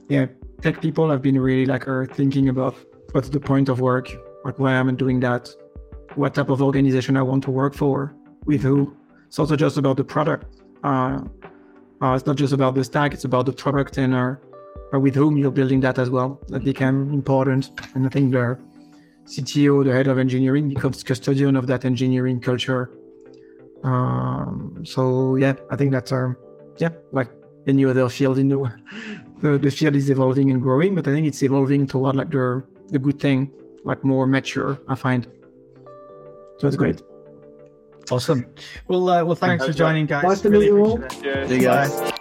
yeah, tech people have been really like are thinking about what's the point of work, like why am I doing that, what type of organization I want to work for, with who. It's also just about the product. Uh, uh, it's not just about the stack; it's about the product and uh, or with whom you're building that as well. That became important, and I think the CTO, the head of engineering, becomes custodian of that engineering culture. Um, so yeah, I think that's our yeah, like any other field in the the, the field is evolving and growing, but I think it's evolving toward like the the good thing, like more mature. I find. So it's great. Awesome. Well, uh, well, thanks for joining, guys. Nice to meet you all. You guys.